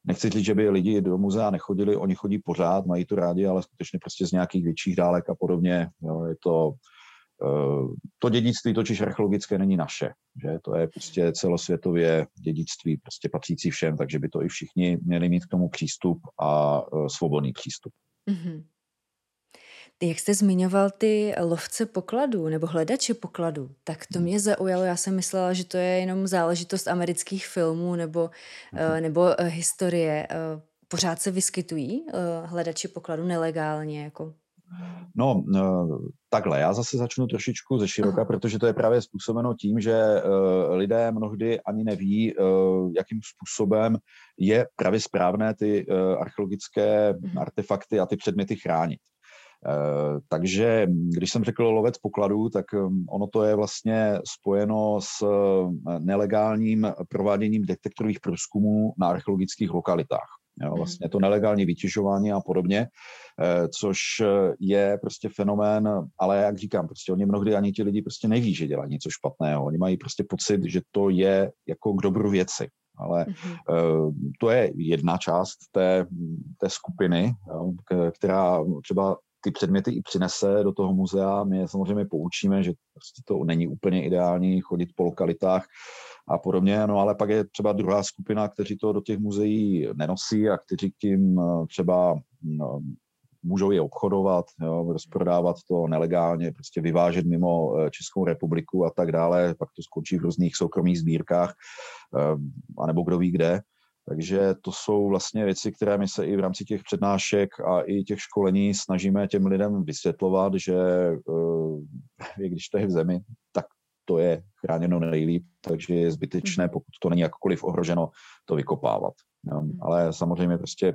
Nechci říct, že by lidi do muzea nechodili, oni chodí pořád, mají to rádi, ale skutečně prostě z nějakých větších dálek a podobně. Jo, je to, eh, to dědictví totiž archeologické není naše, že to je prostě celosvětově dědictví prostě patřící všem, takže by to i všichni měli mít k tomu přístup a eh, svobodný přístup. Mm-hmm. Jak jste zmiňoval ty lovce pokladů nebo hledače pokladů, tak to mě zaujalo. Já jsem myslela, že to je jenom záležitost amerických filmů nebo, uh, nebo uh, historie. Uh, pořád se vyskytují hledači pokladů nelegálně? Jako? No, takhle, já zase začnu trošičku ze široka, protože to je právě způsobeno tím, že lidé mnohdy ani neví, jakým způsobem je právě správné ty archeologické mhm. artefakty a ty předměty chránit. Eh, takže když jsem řekl lovec pokladů, tak um, ono to je vlastně spojeno s eh, nelegálním prováděním detektorových průzkumů na archeologických lokalitách. Jo, mhm. vlastně to nelegální vytěžování a podobně, eh, což je prostě fenomén, ale jak říkám, prostě oni mnohdy ani ti lidi prostě neví, že dělají něco špatného. Oni mají prostě pocit, že to je jako k dobru věci. Ale mm-hmm. to je jedna část té, té skupiny, která třeba ty předměty i přinese do toho muzea. My je samozřejmě poučíme, že prostě to není úplně ideální chodit po lokalitách a podobně, no ale pak je třeba druhá skupina, kteří to do těch muzeí nenosí a kteří tím eh, třeba no, můžou je obchodovat, jo, rozprodávat to nelegálně, prostě vyvážet mimo eh, Českou republiku a tak dále, pak to skončí v různých soukromých sbírkách, eh, anebo kdo ví kde. Takže to jsou vlastně věci, které my se i v rámci těch přednášek a i těch školení snažíme těm lidem vysvětlovat, že eh, když to je v zemi, tak to je chráněno nejlíp, takže je zbytečné, mhm. pokud to není jakkoliv ohroženo, to vykopávat. Mhm. Ale samozřejmě prostě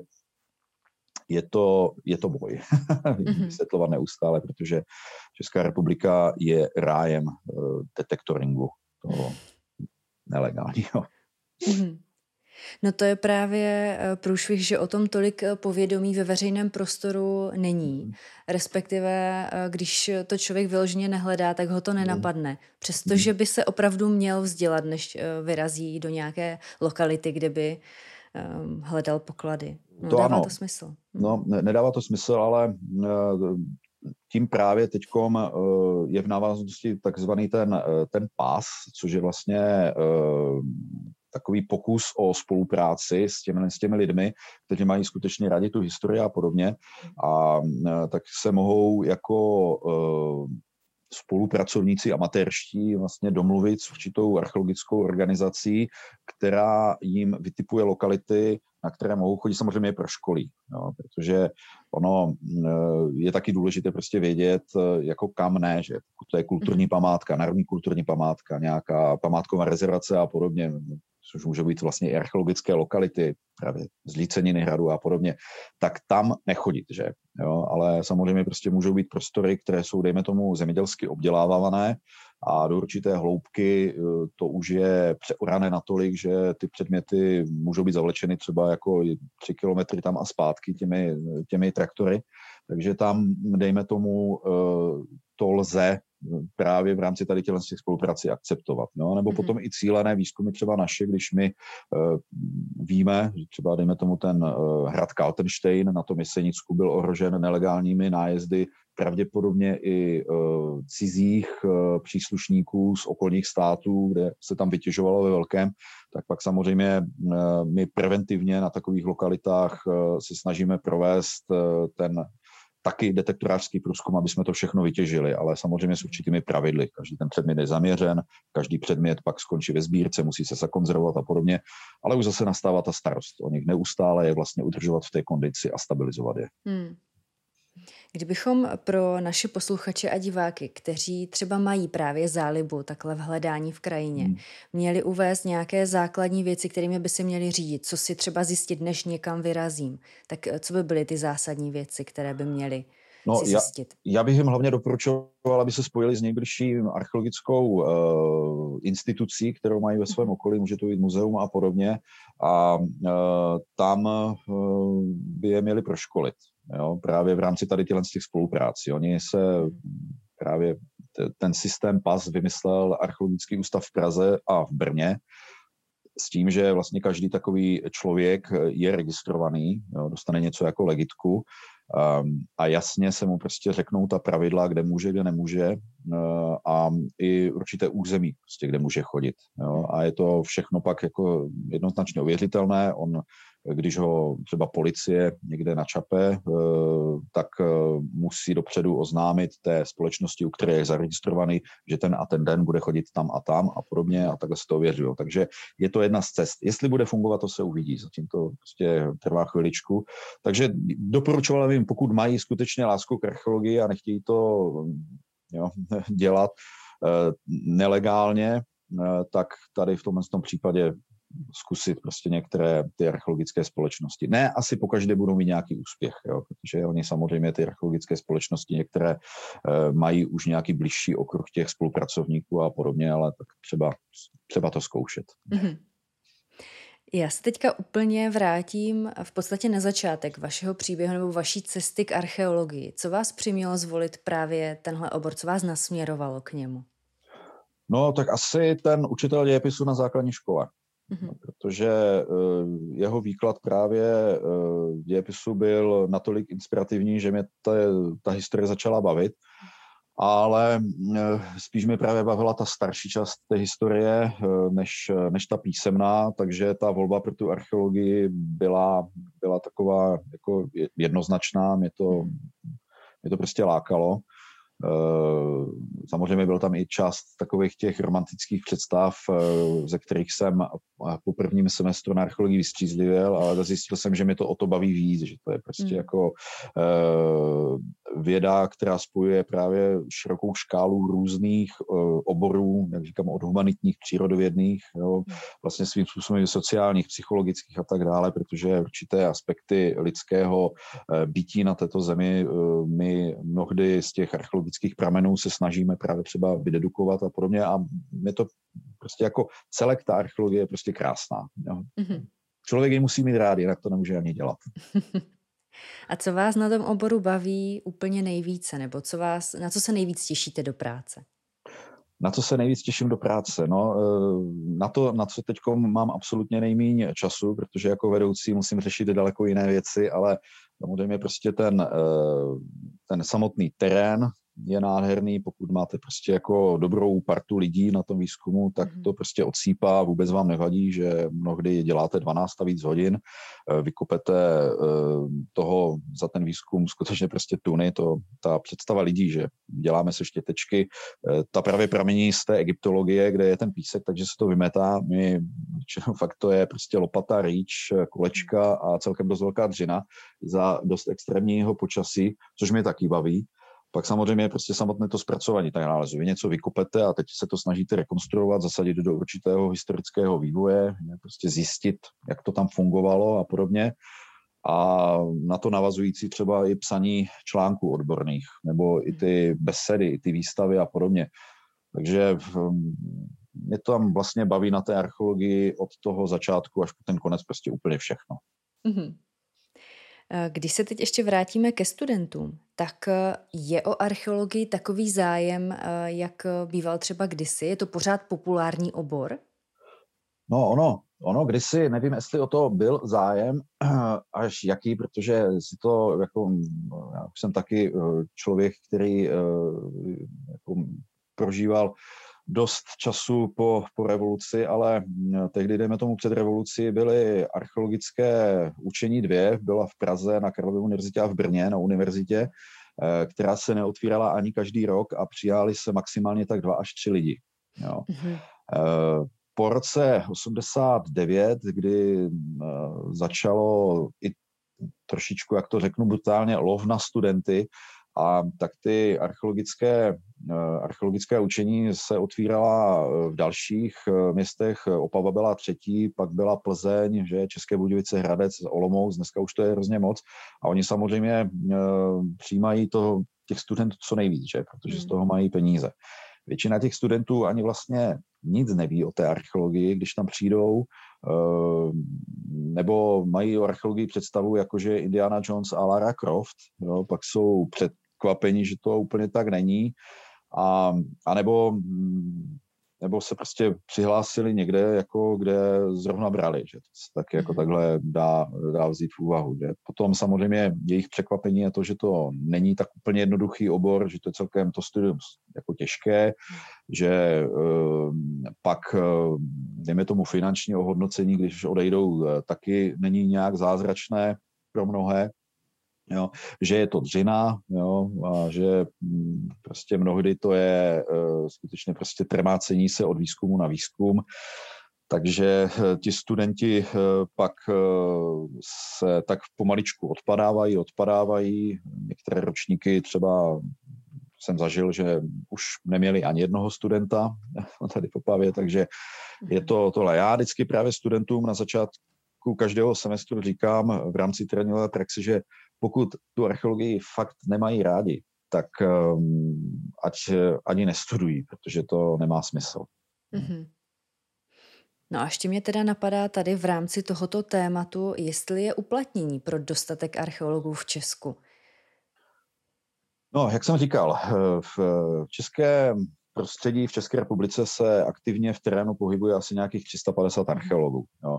je to, je to boj mhm. vysvětlovat neustále, protože Česká republika je rájem uh, detektoringu toho nelegálního. No to je právě eh, průšvih, že o tom tolik eh, povědomí ve veřejném prostoru není. Mhm. Respektive, eh, když to člověk vyloženě nehledá, tak ho to mhm. nenapadne. Přestože mhm. by se opravdu měl vzdělat, než vyrazí do nějaké lokality, kde by ehm, hledal poklady. No, to dává ano. to smysl. No, ne, nedává to smysl, ale tím právě teď je v návaznosti takzvaný ten, ten pás, což je vlastně takový pokus o spolupráci s těmi, s těmi lidmi, kteří mají skutečně rádi tu historii a podobně. A e, tak se mohou jako uh, spolupracovníci amatérští vlastně domluvit s určitou archeologickou organizací, která jim vytipuje lokality, na které mohou chodit samozřejmě pro školy, jo, protože ono e, je taky důležité prostě vědět, jako kam ne, že to je kulturní mhm. památka, národní kulturní památka, nějaká památková rezervace a podobně, což může být vlastně i archeologické lokality, právě zlíceniny hradu a podobně, tak tam nechodit, že? Jo, ale samozřejmě prostě můžou být prostory, které jsou, dejme tomu, zemědělsky obdělávané a do určité hloubky eh, to už je přeorané natolik, že ty předměty můžou být zavlečeny třeba jako tři kilometry tam a zpátky těmi, těmi traktory. Takže tam, dejme tomu, eh, to lze právě v rámci tady těchto těch spolupráci akceptovat. No? Nebo mm-hmm. potom i cílené výzkumy třeba naše, když my uh, víme, že třeba dejme tomu ten uh, hrad Kaltenstein na tom Jesenicku byl ohrožen nelegálními nájezdy pravděpodobně i uh, cizích uh, příslušníků z okolních států, kde se tam vytěžovalo ve velkém, tak pak samozřejmě uh, my preventivně na takových lokalitách uh, se snažíme provést uh, ten taky detektorářský průzkum, aby jsme to všechno vytěžili, ale samozřejmě s určitými pravidly. Každý ten předmět je zaměřen, každý předmět pak skončí ve sbírce, musí se zakonzervovat a podobně, ale už zase nastává ta starost o nich neustále je vlastně udržovat v té kondici a stabilizovat je. Hmm. Kdybychom pro naše posluchače a diváky, kteří třeba mají právě zálibu takhle v hledání v krajině, hmm. měli uvést nějaké základní věci, kterými by si měli řídit, co si třeba zjistit, než někam vyrazím, tak eh, co by byly ty zásadní věci, které by měli No, já, já bych jim hlavně doporučoval, aby se spojili s nejbližší archeologickou uh, institucí, kterou mají ve svém okolí, může to být muzeum a podobně, a uh, tam uh, by je měli proškolit jo, právě v rámci tady těchto těch spoluprácí. Oni se právě ten systém PAS vymyslel Archeologický ústav v Praze a v Brně s tím, že vlastně každý takový člověk je registrovaný, jo, dostane něco jako legitku um, a jasně se mu prostě řeknou ta pravidla, kde může, kde nemůže uh, a i určité území, prostě, kde může chodit. Jo, a je to všechno pak jako jednoznačně ověřitelné. On když ho třeba policie někde načape, eh, tak eh, musí dopředu oznámit té společnosti, u které je zaregistrovaný, že ten a ten den bude chodit tam a tam a podobně a takhle se to ověřují. Takže je to jedna z cest. Jestli bude fungovat, to se uvidí. Zatím to prostě trvá chviličku. Takže doporučoval bych, pokud mají skutečně lásku k archeologii a nechtějí to jo, dělat eh, nelegálně, tak tady v tomhle tom případě zkusit prostě některé ty archeologické společnosti. Ne, asi po každé budou mít nějaký úspěch, jo, protože oni samozřejmě ty archeologické společnosti některé e, mají už nějaký blížší okruh těch spolupracovníků a podobně, ale tak třeba, třeba to zkoušet. Mm-hmm. Já se teďka úplně vrátím v podstatě na začátek vašeho příběhu nebo vaší cesty k archeologii. Co vás přimělo zvolit právě tenhle obor? Co vás nasměrovalo k němu? No, tak asi ten učitel dějepisu na základní škole mm-hmm. protože eh, jeho výklad právě eh, dějepisu byl natolik inspirativní, že mě ta, ta historie začala bavit, ale eh, spíš mi právě bavila ta starší část té historie než, než ta písemná, takže ta volba pro tu archeologii byla, byla taková jako jednoznačná, mě to, mě to prostě lákalo. Eh, samozřejmě byl tam i část takových těch romantických představ, eh, ze kterých jsem po prvním semestru na archeologii vystřízlivěl, ale zjistil jsem, že mě to o to baví víc, že to je prostě mm. jako eh, věda, která spojuje právě širokou škálu různých oborů, jak říkám, od humanitních, přírodovědných, jo, hmm. vlastně svým způsobem sociálních, psychologických a tak dále, protože určité aspekty lidského bytí na této zemi my mnohdy z těch archeologických archeologických pramenů se snažíme právě třeba vydedukovat a podobně a je to prostě jako celek ta archeologie je prostě krásná. Jo. Mm-hmm. Člověk ji musí mít rád, jinak to nemůže ani dělat. a co vás na tom oboru baví úplně nejvíce, nebo co vás, na co se nejvíc těšíte do práce? Na co se nejvíc těším do práce? No, eh, na to, na co teď mám absolutně nejméně času, protože jako vedoucí musím řešit daleko jiné věci, ale samozřejmě prostě ten, eh, ten samotný terén, je nádherný, pokud máte prostě jako dobrou partu lidí na tom výzkumu, tak mhm. to prostě odsýpá, vůbec vám nevadí, že mnohdy děláte 12 a víc hodin, eh, vykopete eh, toho za ten výzkum skutečně prostě tuny, to ta představa lidí, že děláme se štětečky, eh, ta právě pramení z té egyptologie, kde je ten písek, takže se to vymetá, my fakt to je prostě lopata, rýč, kolečka a celkem dost velká dřina za dost extrémního počasí, což mě taky baví. Pak samozřejmě je prostě samotné to zpracování tak nálezu. Vy něco vykupete a teď se to snažíte rekonstruovat, zasadit do určitého historického vývoje, prostě zjistit, jak to tam fungovalo a podobně. A na to navazující třeba i psaní článků odborných, nebo i ty besedy, i ty výstavy a podobně. Takže mě to tam vlastně baví na té archeologii od toho začátku až po ten konec prostě úplně všechno. Mm-hmm. Eh, když se teď ještě vrátíme ke studentům, tak eh, je o archeologii takový zájem, eh, jak býval třeba kdysi? Je to pořád populární obor? No ono, ono kdysi, nevím, jestli o to byl zájem, až jaký, protože si to, jako, já jsem taky člověk, který jako, prožíval dost času po, po revoluci, ale mm, tehdy, dejme tomu před revoluci, byly archeologické učení dvě, byla v Praze na Karlově univerzitě a v Brně na univerzitě, eh, která se neotvírala ani každý rok a přijali se maximálně tak dva až tři lidi. Jo. Mm-hmm. Po roce 89, kdy začalo i trošičku, jak to řeknu brutálně, lov na studenty, a tak ty archeologické, eh, archeologické učení se otvírala eh, v dalších eh, městech. Opava byla třetí, pak byla Plzeň, že České Budějovice, Hradec, Olomouc, dneska už to je hrozně moc. A oni samozřejmě přijímají to, těch studentů co nejvíc, že? protože z hmm. toho mají peníze. Většina těch studentů ani vlastně nic neví o té archeologii, když tam přijdou, nebo mají o archeologii představu, jakože Indiana Jones a Lara Croft, jo, pak jsou před překvapení, že to úplně tak není. A, a nebo nebo se prostě přihlásili někde, jako kde zrovna brali, že to se taky jako mhm. takhle dá, dá vzít v úvahu. Že? Potom samozřejmě jejich překvapení je to, že to není tak úplně jednoduchý obor, že to je celkem to studium jako těžké, že e, pak, e, dejme tomu finanční ohodnocení, když odejdou, e, taky není nějak zázračné pro mnohé, jo, že je to dřina, jo, a že mm, prostě mnohdy to je uh, skutečně prostě trmácení se od výzkumu na výzkum, takže uh, ti studenti uh, pak se tak pomaličku odpadávají, odpadávají. Některé ročníky třeba jsem zažil, že už neměli ani jednoho studenta tady v Opavě, takže je to tohle. Já vždycky právě studentům na začátku každého semestru říkám v rámci tréninkové praxe, že pokud tu archeologii fakt nemají rádi, tak um, ať ani nestudují, protože to nemá smysl. Mm-hmm. No a ještě mě teda napadá tady v rámci tohoto tématu, jestli je uplatnění pro dostatek archeologů v Česku. No, jak jsem říkal, v českém prostředí v České republice se aktivně v terénu pohybuje asi nějakých 350 archeologů. Jo.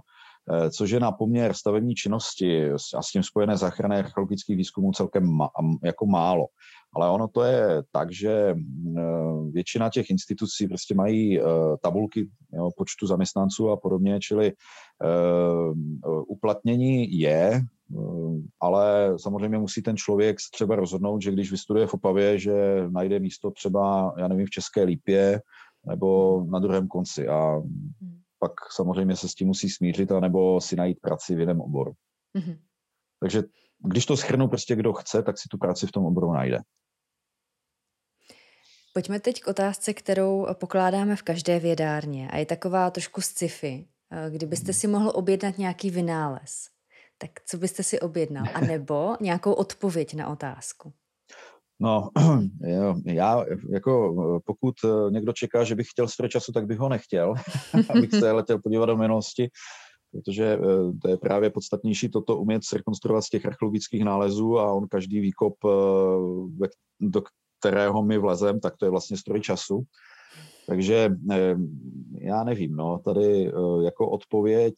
Eh, což je na poměr stavební činnosti a s tím spojené záchranné archeologických výzkumů celkem jako málo. Ale ono to je tak, že eh, většina těch institucí prostě mají eh, tabulky jo, počtu zaměstnanců a podobně, čili uplatnění je, ale samozřejmě musí ten člověk třeba rozhodnout, že když vystuduje v Opavě, že najde místo třeba, já nevím, v České Lípě nebo na druhém konci. A hmm pak samozřejmě se s tím musí smířit, anebo si najít práci v jiném oboru. Mm-hmm. Takže když to schrnu, prostě kdo chce, tak si tu práci v tom oboru najde. Pojďme teď k otázce, kterou pokládáme v každé vědárně a je taková trošku sci-fi. Kdybyste si mohl objednat nějaký vynález, tak co byste si objednal? A nebo nějakou odpověď na otázku? No, já jako pokud eh, někdo čeká, že bych chtěl stroj času, tak bych ho nechtěl, abych se letěl podívat do minulosti, protože eh, to je právě podstatnější toto umět zrekonstruovat z těch archeologických nálezů a on každý výkop, eh, do kterého my vlezem, tak to je vlastně stroj času. Takže já nevím, no, tady jako odpověď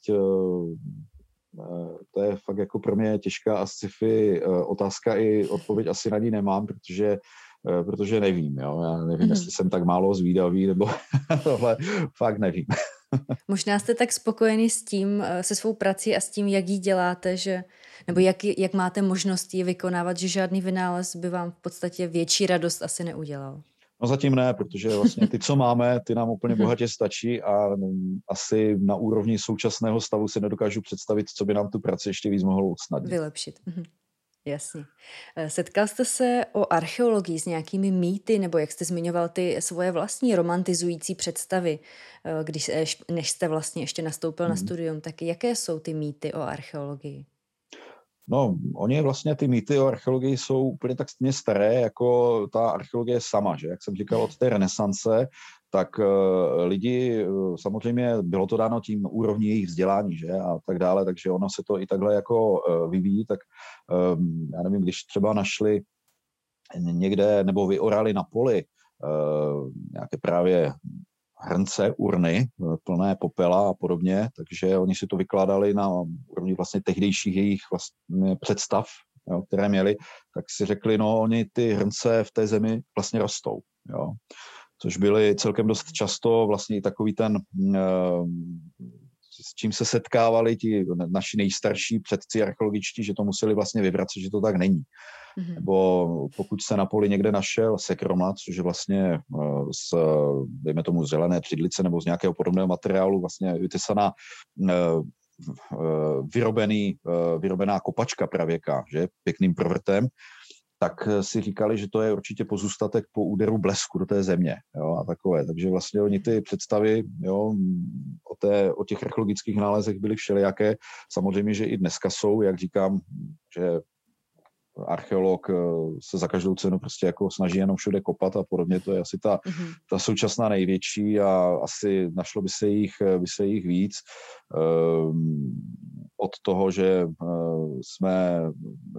to je fakt jako pro mě těžká a sci-fi eh, otázka i odpověď asi na ní nemám, protože eh, protože nevím, jo. Já nevím, mm-hmm. jestli jsem tak málo zvídavý, nebo tohle fakt nevím. Možná jste tak spokojený s tím, se svou prací a s tím, jak ji děláte, že, nebo jak, jak máte možnost ji vykonávat, že žádný vynález by vám v podstatě větší radost asi neudělal. No zatím ne, protože vlastně ty, co máme, ty nám úplně mhm. bohatě stačí a mm, asi na úrovni současného stavu si nedokážu představit, co by nám tu práci ještě víc mohlo usnadnit. Vylepšit. Mhm. Jasně. Eh, setkal jste se o archeologii s nějakými mýty, nebo jak jste zmiňoval ty svoje vlastní romantizující představy, eh, když, než jste vlastně ještě nastoupil hmm. na mhm. studium, tak jaké jsou ty mýty o archeologii? No, oni vlastně ty mýty o archeologii jsou úplně tak stejně staré, jako ta archeologie sama, že? Jak jsem říkal, od té renesance, tak uh, lidi, uh, samozřejmě bylo to dáno tím úrovní jejich vzdělání, že? A tak dále, takže ono se to i takhle jako uh, vyvíjí, tak um, já nevím, když třeba našli někde, nebo vyorali na poli nějaké právě hrnce, urny eh, plné popela a podobně, takže oni si to vykládali na úrovni vlastně tehdejších jejich vlastně představ, jo, které měli, tak si řekli, no oni ty hrnce v té zemi vlastně rostou, jo. Což byly celkem dost často vlastně i takový ten, eh, s čím se setkávali ti naši nejstarší předci archeologičtí, že to museli vlastně vyvracet, že to tak není. Mm-hmm. Nebo pokud se na poli někde našel sekromat, což je vlastně eh, z, dejme tomu, zelené přidlice nebo z nějakého podobného materiálu vlastně vytesaná eh, eh, vyrobený, vyrobená kopačka pravěka, že, pěkným provrtem, tak si říkali, že to je určitě pozůstatek po úderu blesku do té země jo, a takové. Takže vlastně oni ty představy jo, o, té, o těch archeologických nálezech byly všelijaké. Samozřejmě, že i dneska jsou, jak říkám, že archeolog eh, se za každou cenu prostě jako snaží jenom všude kopat a podobně. To je asi ta, mm-hmm. ta současná největší a asi našlo by se jich, by se jich víc. Um, od toho, že jsme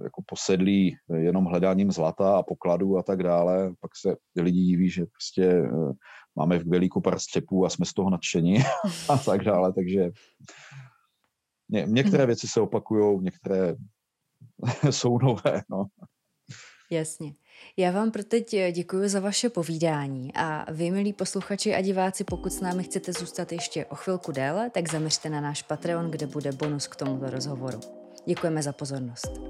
jako posedlí jenom hledáním zlata a pokladů a tak dále, pak se lidi diví, že prostě máme v Kvělíku pár střepů a jsme z toho nadšení a tak dále, takže ně, některé věci se opakují, některé jsou nové. No. Jasně. Já vám pro teď děkuji za vaše povídání a vy, milí posluchači a diváci, pokud s námi chcete zůstat ještě o chvilku déle, tak zaměřte na náš Patreon, kde bude bonus k tomuto rozhovoru. Děkujeme za pozornost.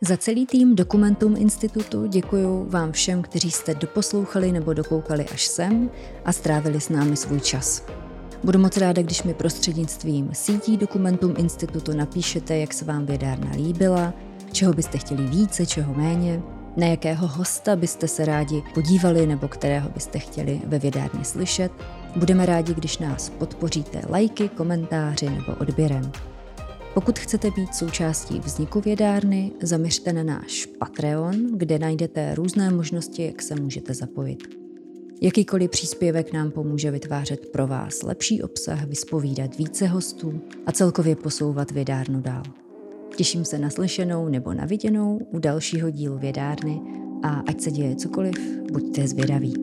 Za celý tým Dokumentum Institutu děkuji vám všem, kteří jste doposlouchali nebo dokoukali až sem a strávili s námi svůj čas. Budu moc ráda, když mi prostřednictvím sítí Dokumentum Institutu napíšete, jak se vám vědárna líbila, čeho byste chtěli více, čeho méně, na jakého hosta byste se rádi podívali nebo kterého byste chtěli ve vědárně slyšet. Budeme rádi, když nás podpoříte lajky, komentáři nebo odběrem. Pokud chcete být součástí vzniku vědárny, zaměřte na náš Patreon, kde najdete různé možnosti, jak se můžete zapojit. Jakýkoliv příspěvek nám pomůže vytvářet pro vás lepší obsah, vyspovídat více hostů a celkově posouvat vědárnu dál. Těším se na slyšenou nebo na viděnou u dalšího dílu vědárny a ať se děje cokoliv, buďte zvědaví.